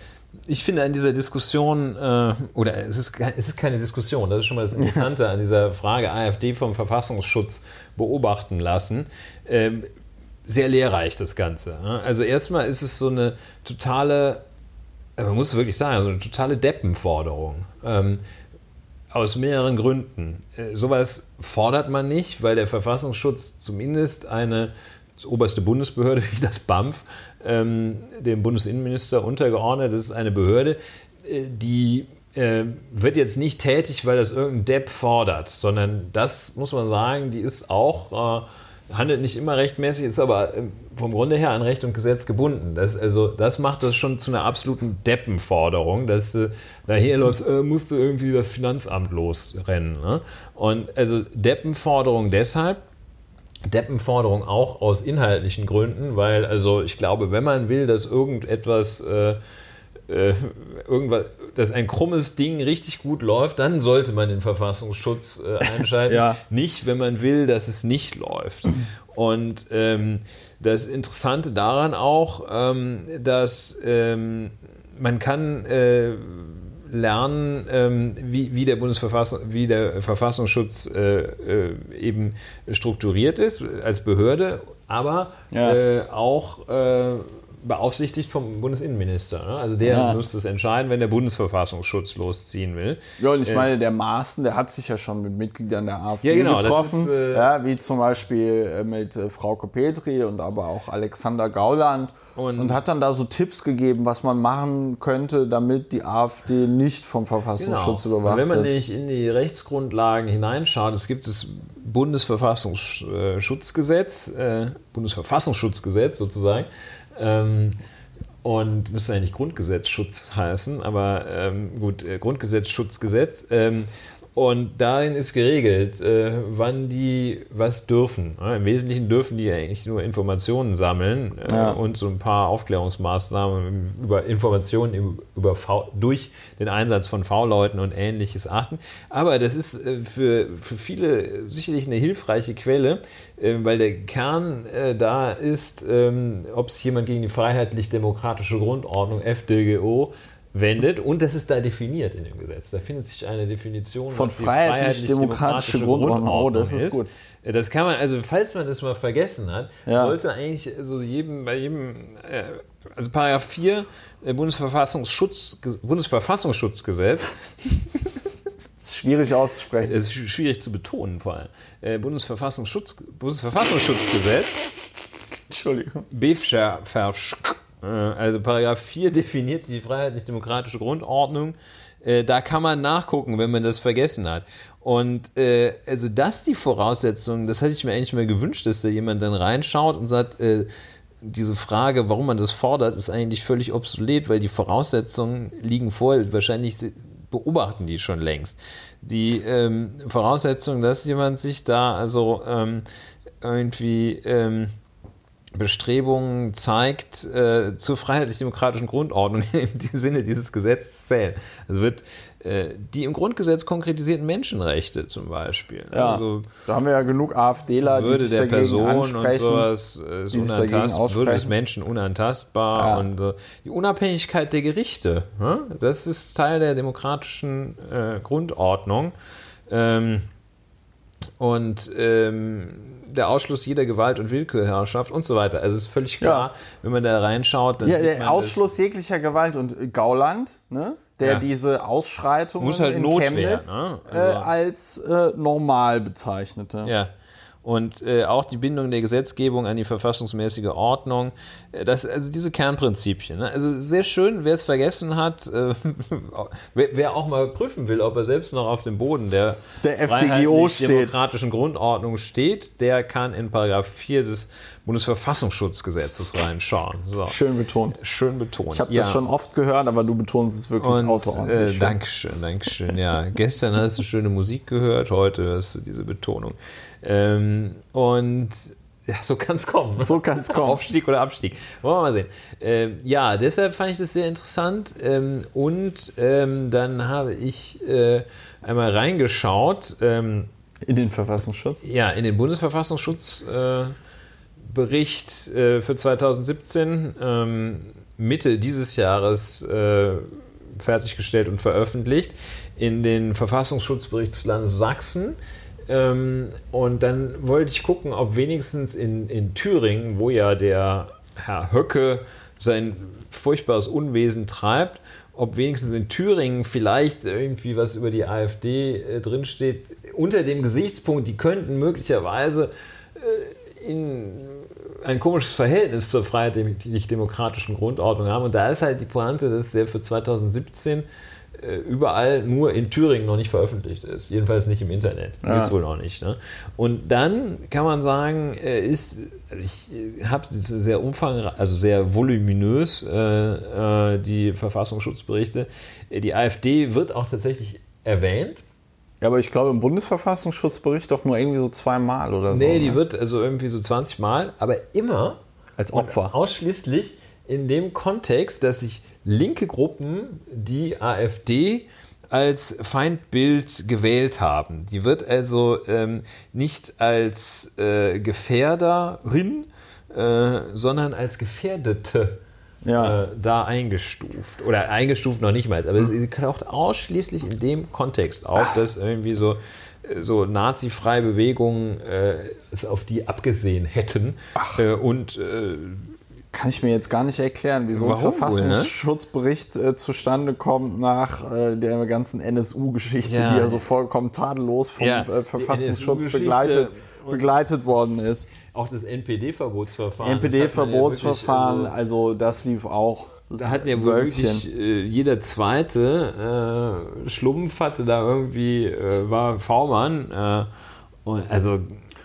ich finde an dieser Diskussion, äh, oder es ist, es ist keine Diskussion, das ist schon mal das Interessante an dieser Frage AfD vom Verfassungsschutz beobachten lassen. Ähm, sehr lehrreich das Ganze. ne? Also erstmal ist es so eine totale, äh, man muss wirklich sagen, so eine totale Deppenforderung. Ähm, aus mehreren Gründen. Äh, sowas fordert man nicht, weil der Verfassungsschutz zumindest eine oberste Bundesbehörde [laughs] wie das BAMF, ähm, dem Bundesinnenminister untergeordnet, das ist eine Behörde, äh, die äh, wird jetzt nicht tätig, weil das irgendein Depp fordert, sondern das muss man sagen, die ist auch, handelt nicht immer rechtmäßig, ist aber äh, vom Grunde her an Recht und Gesetz gebunden. Das, also, das macht das schon zu einer absoluten Deppenforderung, dass äh, daher läuft, äh, musst du irgendwie das Finanzamt losrennen. Ne? Und also Deppenforderung deshalb, Deppenforderung auch aus inhaltlichen Gründen, weil also ich glaube, wenn man will, dass irgendetwas äh, äh, irgendwas, dass ein krummes Ding richtig gut läuft, dann sollte man den Verfassungsschutz äh, [laughs] einschalten. Ja. Nicht, wenn man will, dass es nicht läuft. Und ähm, das Interessante daran auch, ähm, dass ähm, man kann äh, lernen, ähm, wie, wie, der Bundesverfassung, wie der Verfassungsschutz äh, äh, eben strukturiert ist als Behörde, aber Ja. äh, auch äh, beaufsichtigt vom Bundesinnenminister. Ne? Also der Ja. muss das entscheiden, wenn der Bundesverfassungsschutz losziehen will. Ja, und ich meine, der Maaßen, der hat sich ja schon mit Mitgliedern der AfD Ja, genau, getroffen, ist, äh, ja, wie zum Beispiel äh, mit äh, Frauke Petri und aber auch Alexander Gauland und, Und- hat dann da so Tipps gegeben, was man machen könnte, damit die AfD nicht vom Verfassungsschutz Genau. Überwacht wenn man wird. nämlich in die Rechtsgrundlagen hineinschaut, es gibt das Bundesverfassungsschutzgesetz, äh, Bundesverfassungsschutzgesetz sozusagen, ähm, und müsste eigentlich Grundgesetzschutz heißen, aber ähm, gut, äh, Grundgesetzschutzgesetz. Ähm, Und darin ist geregelt, äh, wann die was dürfen. Ja, Im Wesentlichen dürfen die eigentlich nur Informationen sammeln äh, Ja. und so ein paar Aufklärungsmaßnahmen über Informationen über v durch den Einsatz von V-Leuten und ähnliches achten. Aber das ist äh, für, für viele sicherlich eine hilfreiche Quelle, äh, weil der Kern äh, da ist, ähm, ob sich jemand gegen die freiheitlich-demokratische Grundordnung FDGO wendet und das ist da definiert in dem Gesetz. Da findet sich eine Definition Von freiheitlich-demokratische Grundordnung. Oh, das ist gut. Das kann man, also falls man das mal vergessen hat, Ja. sollte eigentlich so jedem, bei jedem, äh, also Paragraph 4 äh, Bundesverfassungsschutz, Bundesverfassungsschutzgesetz, [laughs] schwierig auszusprechen. das ist sch- schwierig zu betonen vor allem, äh, Bundesverfassungsschutz, Bundesverfassungsschutzgesetz, Entschuldigung. BFSCH, äh, also Paragraph 4 [laughs] definiert die freiheitlich-demokratische Grundordnung. Äh, Da kann man nachgucken, wenn man das vergessen hat. Und äh, also das die Voraussetzung, das hätte ich mir eigentlich mal gewünscht, dass da jemand dann reinschaut und sagt, äh, diese Frage, warum man das fordert, ist eigentlich völlig obsolet, weil die Voraussetzungen liegen vor. Wahrscheinlich beobachten die schon längst. Die ähm, Voraussetzung, dass jemand sich da also ähm, irgendwie ähm, Bestrebungen zeigt, äh, zur freiheitlich-demokratischen Grundordnung [laughs] im Sinne dieses Gesetzes zählen. Also wird äh, die im Grundgesetz konkretisierten Menschenrechte zum Beispiel. Ja, Also da haben wir ja genug AfDler, die Würde sich der dagegen Person und ansprechen. sowas äh, ist die sich dagegen unantast, würde des. Menschen unantastbar Ja. und äh, die Unabhängigkeit der Gerichte, ne? das ist Teil der demokratischen äh, Grundordnung. Ähm, und ähm, der Ausschluss jeder Gewalt- und Willkürherrschaft und so weiter. Also es ist völlig klar, wenn man da reinschaut, Ja, der Ausschluss jeglicher Gewalt und Gauland, ne, der Ja. diese Ausschreitungen halt in Notwehr, Chemnitz ne? äh, Also- als äh, normal bezeichnete. Ja. Und äh, auch die Bindung der Gesetzgebung an die verfassungsmäßige Ordnung, äh, das, also diese Kernprinzipien. Ne? Also sehr schön, wer es vergessen hat, äh, [laughs] wer, wer auch mal prüfen will, ob er selbst noch auf dem Boden der, Der FDGO steht. demokratischen Grundordnung steht, der kann in Paragraph 4 des Bundesverfassungsschutzgesetzes reinschauen. So. Schön betont. Schön betont. Ich habe ja. das schon oft gehört, aber du betonst es wirklich Und außerordentlich. äh, schön. Dankeschön, Dankeschön. Ja, gestern hast du schöne Musik gehört, heute hörst du diese Betonung. Ähm, und ja, so kann es kommen. So kann's kommen. [laughs] Aufstieg oder Abstieg. Wollen wir mal sehen. Ähm, ja, deshalb fand ich das sehr interessant. Ähm, und ähm, dann habe ich äh, einmal reingeschaut. Ähm, In den Verfassungsschutz. ja, in den Bundesverfassungsschutzbericht äh, Bericht, äh, für 2017, ähm, Mitte dieses Jahres äh, fertiggestellt und veröffentlicht, in den Verfassungsschutzbericht des Landes Sachsen. Ähm, und dann wollte ich gucken, ob wenigstens in, in Thüringen, wo ja der Herr Höcke sein furchtbares Unwesen treibt, ob wenigstens in Thüringen vielleicht irgendwie was über die AfD äh, drinsteht, unter dem Gesichtspunkt, die könnten möglicherweise äh, in ein komisches Verhältnis zur freiheitlich-demokratischen Grundordnung haben. Und da ist halt die Pointe, dass der für 2017 äh, überall nur in Thüringen noch nicht veröffentlicht ist. Jedenfalls nicht im Internet. Ja. Gibt's wohl noch nicht. Ne? Und dann kann man sagen, äh, ist, ich habe sehr umfangreich, also sehr voluminös äh, äh, die Verfassungsschutzberichte. Äh, Die AfD wird auch tatsächlich erwähnt. Ja, aber ich glaube im Bundesverfassungsschutzbericht doch nur irgendwie so zweimal oder so. Nee, die ne? wird also irgendwie so 20 Mal, aber immer Als Opfer. ausschließlich in dem Kontext, dass sich linke Gruppen die AfD als Feindbild gewählt haben. Die wird also ähm, nicht als äh, Gefährderin, äh, sondern als Gefährdete Ja. äh, da eingestuft. Oder eingestuft noch nicht mal, aber sie taucht ausschließlich in dem Kontext auf, dass irgendwie so, so nazi-freie Bewegungen äh, es auf die abgesehen hätten. Äh, und äh, Kann ich mir jetzt gar nicht erklären, wieso Warum ein wohl, Verfassungsschutzbericht äh, zustande kommt nach äh, der ganzen NSU-Geschichte, Ja. die ja so vollkommen tadellos vom Ja, äh, Verfassungsschutz begleitet, begleitet worden ist. auch das NPD-Verbotsverfahren. NPD-Verbotsverfahren, ja wirklich, also das lief auch. Da hat ja wohl wirklich äh, jeder zweite äh, Schlumpf hatte da irgendwie, äh, war V-Mann. Äh, und also,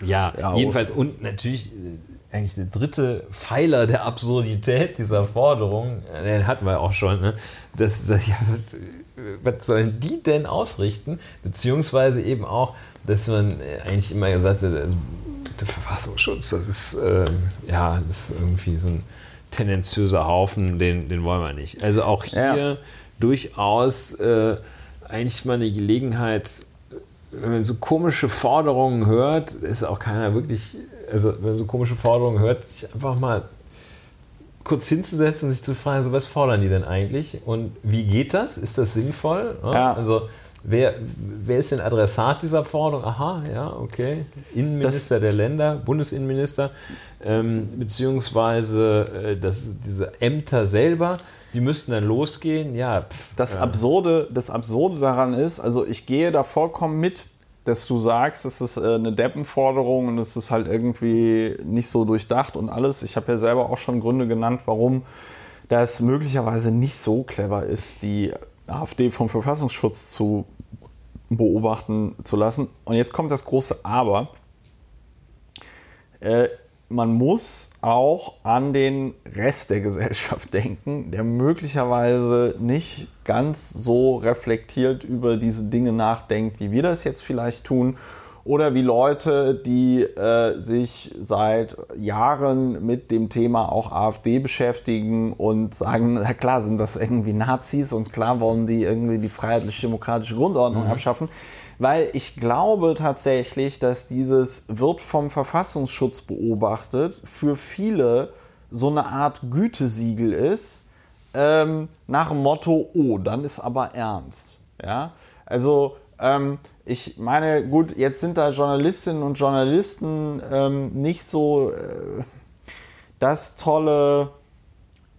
ja, Ja, jedenfalls. Und natürlich, äh, eigentlich der dritte Pfeiler der Absurdität dieser Forderung, den hatten wir auch schon, ne? das, [laughs] ja, was, was sollen die denn ausrichten? Beziehungsweise eben auch, dass man eigentlich immer gesagt hat, also, der Verfassungsschutz, das ist, äh, ja, das ist irgendwie so ein tendenziöser Haufen, den, den wollen wir nicht. Also auch hier ja. durchaus äh, eigentlich mal eine Gelegenheit, wenn man so komische Forderungen hört, ist auch keiner wirklich, also wenn man so komische Forderungen hört, sich einfach mal kurz hinzusetzen und sich zu fragen, so was fordern die denn eigentlich und wie geht das? Ist das sinnvoll? Ja. Also wer, wer ist denn Adressat dieser Forderung? Aha, ja, okay. Innenminister das, der Länder, Bundesinnenminister, ähm, beziehungsweise äh, das, diese Ämter selber die müssten dann losgehen. Ja, pff, das, ja. Absurde, das Absurde daran ist, also ich gehe da vollkommen mit, dass du sagst, es ist äh, eine Deppenforderung und es ist halt irgendwie nicht so durchdacht und alles. Ich habe ja selber auch schon Gründe genannt, warum das möglicherweise nicht so clever ist, die AfD vom Verfassungsschutz zu beobachten zu lassen. Und jetzt kommt das große Aber. Äh, man muss auch an den Rest der Gesellschaft [laughs] denken, der möglicherweise nicht ganz so reflektiert über diese Dinge nachdenkt, wie wir das jetzt vielleicht tun. Oder wie Leute, die äh, sich seit Jahren mit dem Thema auch AfD beschäftigen und sagen, na klar sind das irgendwie Nazis und klar wollen die irgendwie die freiheitlich-demokratische Grundordnung mhm. abschaffen weil ich glaube tatsächlich, dass dieses wird vom Verfassungsschutz beobachtet für viele so eine Art Gütesiegel ist, ähm, nach dem Motto, oh, dann ist aber ernst. Ja, also ähm, ich meine, gut, jetzt sind da Journalistinnen und Journalisten ähm, nicht so äh, das tolle,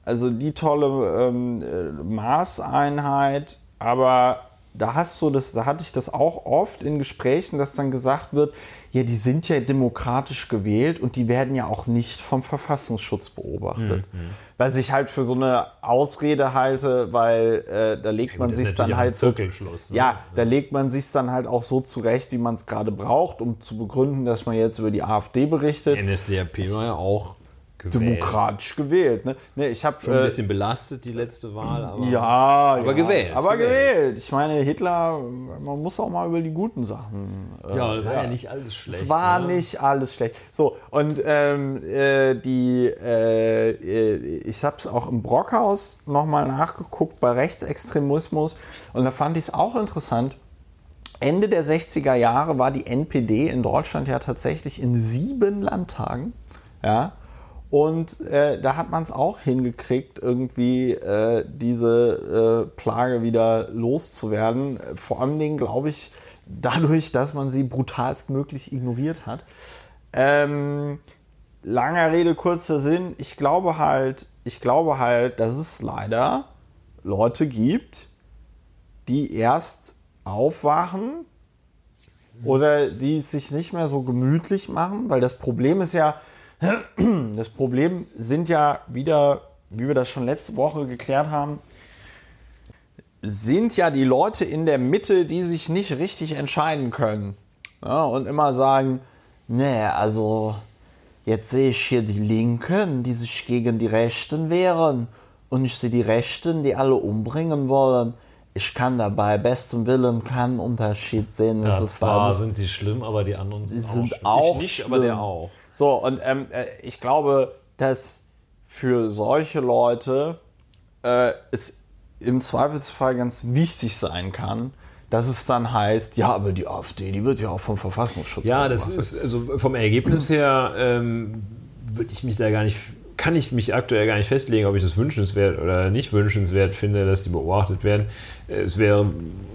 also die tolle ähm, äh, Maßeinheit, aber da hast du das, da hatte ich das auch oft in Gesprächen, dass dann gesagt wird, ja, die sind ja demokratisch gewählt und die werden ja auch nicht vom Verfassungsschutz beobachtet. Mhm. Was ich halt für so eine Ausrede halte, weil äh, da legt man sich dann halt so, ne? ja, da legt man sich dann halt auch so zurecht, wie man es gerade braucht, um zu begründen, dass man jetzt über die AfD berichtet. NSDAP war ja auch gewählt. demokratisch gewählt. Ne? Ne, ich hab, Schon ein äh, bisschen belastet die letzte Wahl, aber, ja, aber ja, gewählt. Aber gewählt. gewählt. Ich meine, Hitler, man muss auch mal über die guten Sachen. Äh, ja, war ja. ja. nicht alles schlecht. Es war ne? nicht alles schlecht. So, und ähm, äh, die, äh, äh ich habe es auch im Brockhaus nochmal nachgeguckt bei Rechtsextremismus und da fand ich es auch interessant. Ende der 60er Jahre war die NPD in Deutschland ja tatsächlich in sieben Landtagen. Ja, und äh, da hat man es auch hingekriegt, irgendwie äh, diese äh, Plage wieder loszuwerden. Vor allen Dingen, glaube ich, dadurch, dass man sie brutalstmöglich ignoriert hat. Ähm, langer Rede, kurzer Sinn. Ich glaube halt, ich glaube halt, dass es leider Leute gibt, die erst aufwachen oder die es sich nicht mehr so gemütlich machen, weil das Problem ist ja, das Problem sind ja wieder, wie wir das schon letzte Woche geklärt haben, sind ja die Leute in der Mitte, die sich nicht richtig entscheiden können. Ja, und immer sagen, nee, also jetzt sehe ich hier die Linken, die sich gegen die Rechten wehren. Und ich sehe die Rechten, die alle umbringen wollen. Ich kann dabei bestem Willen keinen Unterschied sehen. Ja, zwar sind die schlimm, aber die anderen sind, auch sind auch, ich nicht, schlimm. aber der auch. So, und ähm, äh, ich glaube, dass für solche Leute äh, es im Zweifelsfall ganz wichtig sein kann, dass es dann heißt, ja, aber die AfD, die wird ja auch vom Verfassungsschutz. Ja, das ist, also vom Ergebnis her ähm, würde ich mich da gar nicht kann ich mich aktuell gar nicht festlegen, ob ich das wünschenswert oder nicht wünschenswert finde, dass die beobachtet werden. Äh, es wäre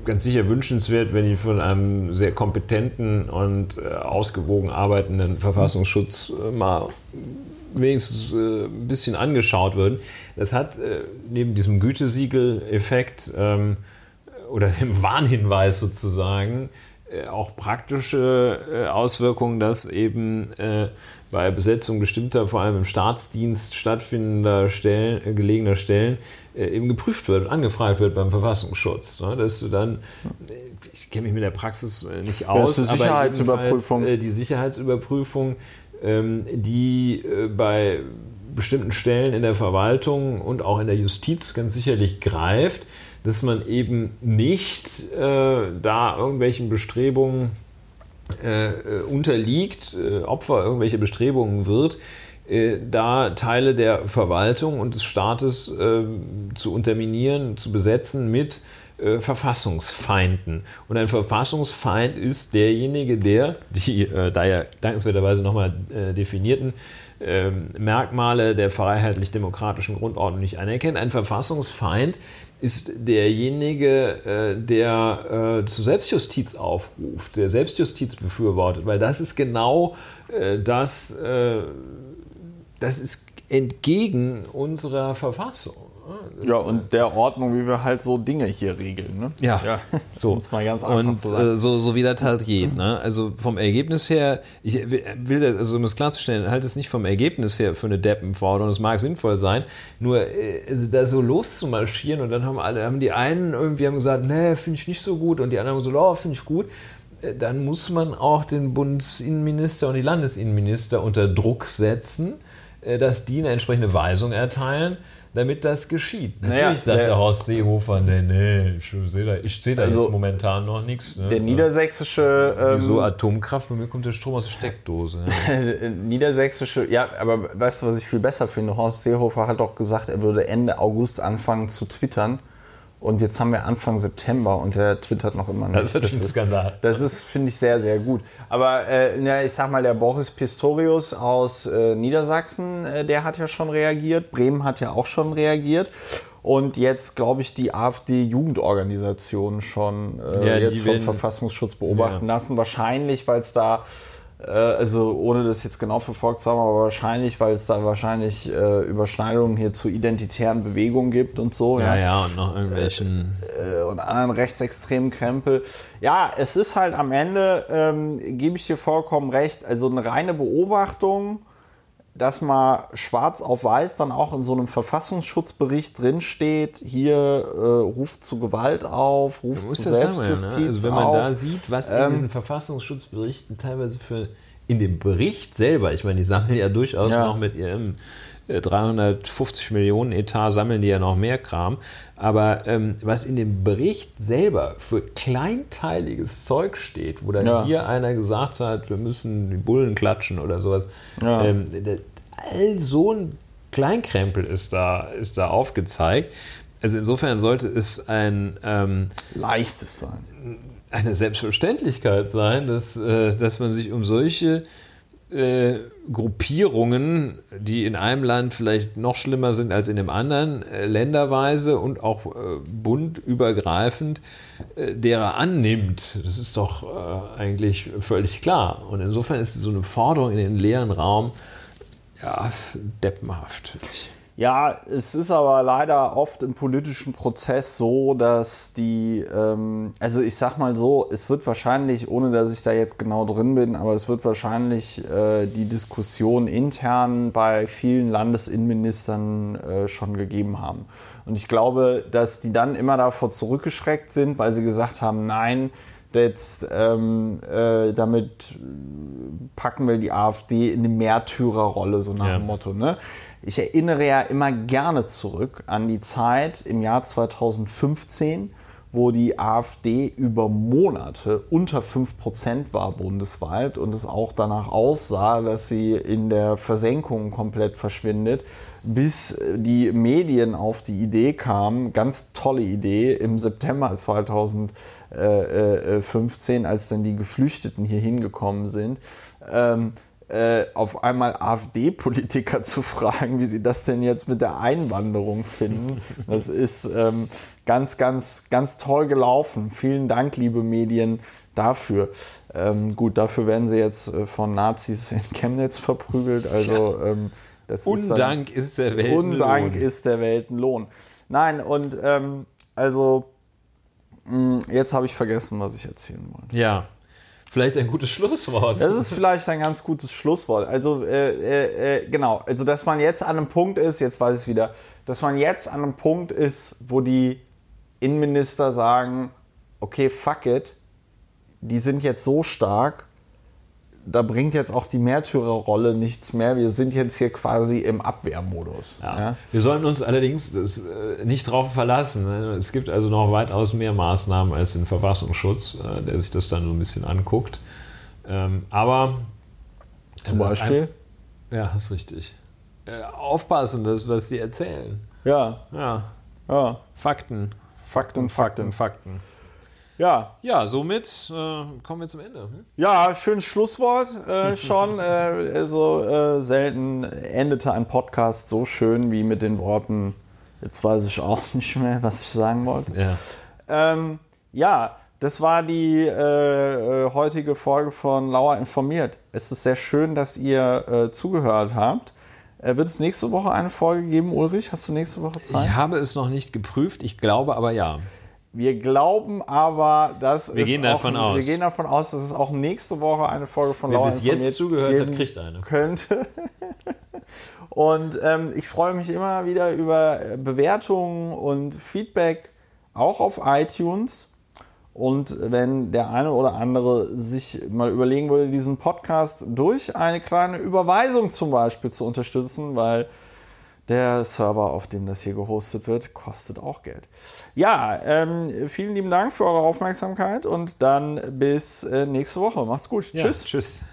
ganz sicher wünschenswert, wenn die von einem sehr kompetenten und äh, ausgewogen arbeitenden Verfassungsschutz äh, mal wenigstens ein bisschen angeschaut würden. Das hat neben diesem Gütesiegel-Effekt ähm, oder dem Warnhinweis sozusagen auch praktische Auswirkungen, dass eben bei Besetzung bestimmter, vor allem im Staatsdienst stattfindender Stellen, äh, gelegener Stellen, äh, eben geprüft wird und angefragt wird beim Verfassungsschutz. Ne? Dass du dann, äh, ich kenne mich mit der Praxis nicht aus, das ist die Sicherheitsüberprüfung. Äh, die Sicherheitsüberprüfung ähm, die bei bestimmten Stellen in der Verwaltung und auch in der Justiz ganz sicherlich greift, dass man eben nicht äh, da irgendwelchen Bestrebungen äh, äh unterliegt, äh, Opfer irgendwelcher Bestrebungen wird, äh, da Teile der Verwaltung und des Staates äh, zu unterminieren, zu besetzen mit äh, Verfassungsfeinden. Und ein Verfassungsfeind ist derjenige, der die da ja dankenswerterweise nochmal definierten ähm, Merkmale der freiheitlich-demokratischen Grundordnung nicht anerkennt. Ein Verfassungsfeind ist derjenige, der zu Selbstjustiz aufruft, der Selbstjustiz befürwortet, weil das ist genau das, das ist entgegen unserer Verfassung. Ja, und der Ordnung, wie wir halt so Dinge hier regeln. Ne? Ja, ja. so. mal ganz und äh, so, so wie das halt geht. Ne? Also vom Ergebnis her, ich will das, also um es klarzustellen, halt es nicht vom Ergebnis her für eine Deppenforderung, es mag sinnvoll sein, nur äh, also da so loszumarschieren und dann haben alle, haben die einen irgendwie haben gesagt, nee, finde ich nicht so gut und die anderen haben gesagt, oh, finde ich gut äh, dann muss man auch den Bundesinnenminister und die Landesinnenminister unter Druck setzen, dass die eine entsprechende Weisung erteilen damit das geschieht. Natürlich naja, sagt der, der, Horst Seehofer, nee, nee, ich sehe da, ich seh da also jetzt momentan noch nichts. Ne? Der niedersächsische... Ähm, Wieso Atomkraft? Bei mir kommt der Strom aus der Steckdose. Ja. [laughs] niedersächsische, ja, aber weißt du, was ich viel besser finde? Horst Seehofer hat doch gesagt, er würde Ende August anfangen zu twittern. Und jetzt haben wir Anfang September und der twittert noch immer nicht. Das ist ein Skandal. Das ist, finde ich, sehr, sehr gut. Aber äh, ja, ich sag mal, der Boris Pistorius aus äh, Niedersachsen, äh, der hat ja schon reagiert. Bremen hat ja auch schon reagiert. Und jetzt, glaube ich, die AfD-Jugendorganisation schon äh, ja, jetzt vom Verfassungsschutz beobachten ja. lassen. Wahrscheinlich, weil es da also ohne das jetzt genau verfolgt zu haben, aber wahrscheinlich, weil es da wahrscheinlich äh, Überschneidungen hier zu identitären Bewegungen gibt und so. Ja, ja, ja und noch irgendwelchen. Äh, äh, und anderen rechtsextremen Krempel. Ja, es ist halt am Ende, ähm, gebe ich dir vollkommen recht, also eine reine Beobachtung dass mal schwarz auf weiß dann auch in so einem Verfassungsschutzbericht drinsteht, hier äh, ruft zu Gewalt auf, ruft zu Selbstjustiz sagen, ne? Also wenn man auf. da sieht, was in ähm, diesen Verfassungsschutzberichten teilweise für in dem Bericht selber, ich meine, die sammeln ja durchaus ja. noch mit ihrem 350 äh, Millionen Etat sammeln die ja noch mehr Kram. Aber ähm, was in dem Bericht selber für kleinteiliges Zeug steht, wo dann ja. hier einer gesagt hat, wir müssen die Bullen klatschen oder sowas, ja. ähm, all so ein Kleinkrempel ist da, ist da aufgezeigt. Also insofern sollte es ein ähm, leichtes sein. Eine Selbstverständlichkeit sein, dass, äh, dass man sich um solche äh, Gruppierungen, die in einem Land vielleicht noch schlimmer sind als in dem anderen, äh, länderweise und auch äh, bundübergreifend, äh, derer annimmt. Das ist doch äh, eigentlich völlig klar. Und insofern ist so eine Forderung in den leeren Raum ja, deppenhaft. Ja, es ist aber leider oft im politischen Prozess so, dass die, ähm, also ich sag mal so, es wird wahrscheinlich, ohne dass ich da jetzt genau drin bin, aber es wird wahrscheinlich äh, die Diskussion intern bei vielen Landesinnenministern äh, schon gegeben haben. Und ich glaube, dass die dann immer davor zurückgeschreckt sind, weil sie gesagt haben, nein, jetzt ähm, äh, damit packen wir die AfD in eine Märtyrerrolle, so nach ja. dem Motto. Ne? Ich erinnere ja immer gerne zurück an die Zeit im Jahr 2015, wo die AfD über Monate unter 5% war bundesweit und es auch danach aussah, dass sie in der Versenkung komplett verschwindet, bis die Medien auf die Idee kamen, ganz tolle Idee, im September 2015, als dann die Geflüchteten hier hingekommen sind, ähm, äh, auf einmal AfD-Politiker [laughs] zu fragen, wie sie das denn jetzt mit der Einwanderung finden. [laughs] Das ist ähm, ganz, ganz, ganz toll gelaufen. Vielen Dank, liebe Medien, dafür. Ähm, gut, dafür werden sie jetzt äh, von Nazis in Chemnitz verprügelt. Also ähm, das Undank ist, dann, ist der Weltenlohn. Undank ist der Weltenlohn. Nein, und ähm, also mh, hm, jetzt habe ich vergessen, was ich erzählen wollte. Ja, Vielleicht ein gutes Schlusswort. Das ist vielleicht ein ganz gutes Schlusswort. Also äh, äh, äh, genau, also dass man jetzt an einem Punkt ist, jetzt weiß ich es wieder, dass man jetzt an einem Punkt ist, wo die Innenminister sagen, okay, fuck it, die sind jetzt so stark, da bringt jetzt auch die Märtyrerrolle nichts mehr. Wir sind jetzt hier quasi im Abwehrmodus. Ja. Ja. Wir sollten uns allerdings das, äh, nicht darauf verlassen. Ne? Es gibt also noch weitaus mehr Maßnahmen als den Verfassungsschutz, äh, der sich das dann so ein bisschen anguckt. Ähm, aber zum Beispiel? Ein, ja, ist richtig. Äh, aufpassen, das, was die erzählen. Ja. Ja. ja. Fakten. Fakten, Fakten, Fakten. Ja. Ja, somit äh, kommen wir zum Ende. Hm? Ja, schönes Schlusswort äh, [laughs] schon. äh, also äh, selten endete ein Podcast so schön wie mit den Worten, jetzt weiß ich auch [laughs] nicht mehr, was ich sagen wollte. Ja. Ähm, ja, das war die äh, äh, heutige Folge von Lauer informiert. Es ist sehr schön, dass ihr zugehört habt. Wird es nächste Woche eine Folge geben, Ulrich? Hast du nächste Woche Zeit? Ich habe es noch nicht geprüft, ich glaube aber ja. Wir glauben aber, dass wir gehen davon auch, aus. Wir gehen davon aus, dass es auch nächste Woche eine Folge von Wer bis jetzt zugehört hat, kriegt eine. Könnte. [laughs] Und ähm, ich freue mich immer wieder über Bewertungen und Feedback, auch auf iTunes. Und wenn der eine oder andere sich mal überlegen würde, diesen Podcast durch eine kleine Überweisung zum Beispiel zu unterstützen, weil der Server, auf dem das hier gehostet wird, kostet auch Geld. Ja, ähm, vielen lieben Dank für eure Aufmerksamkeit und dann bis äh, nächste Woche. Macht's gut. Ja, tschüss. Tschüss.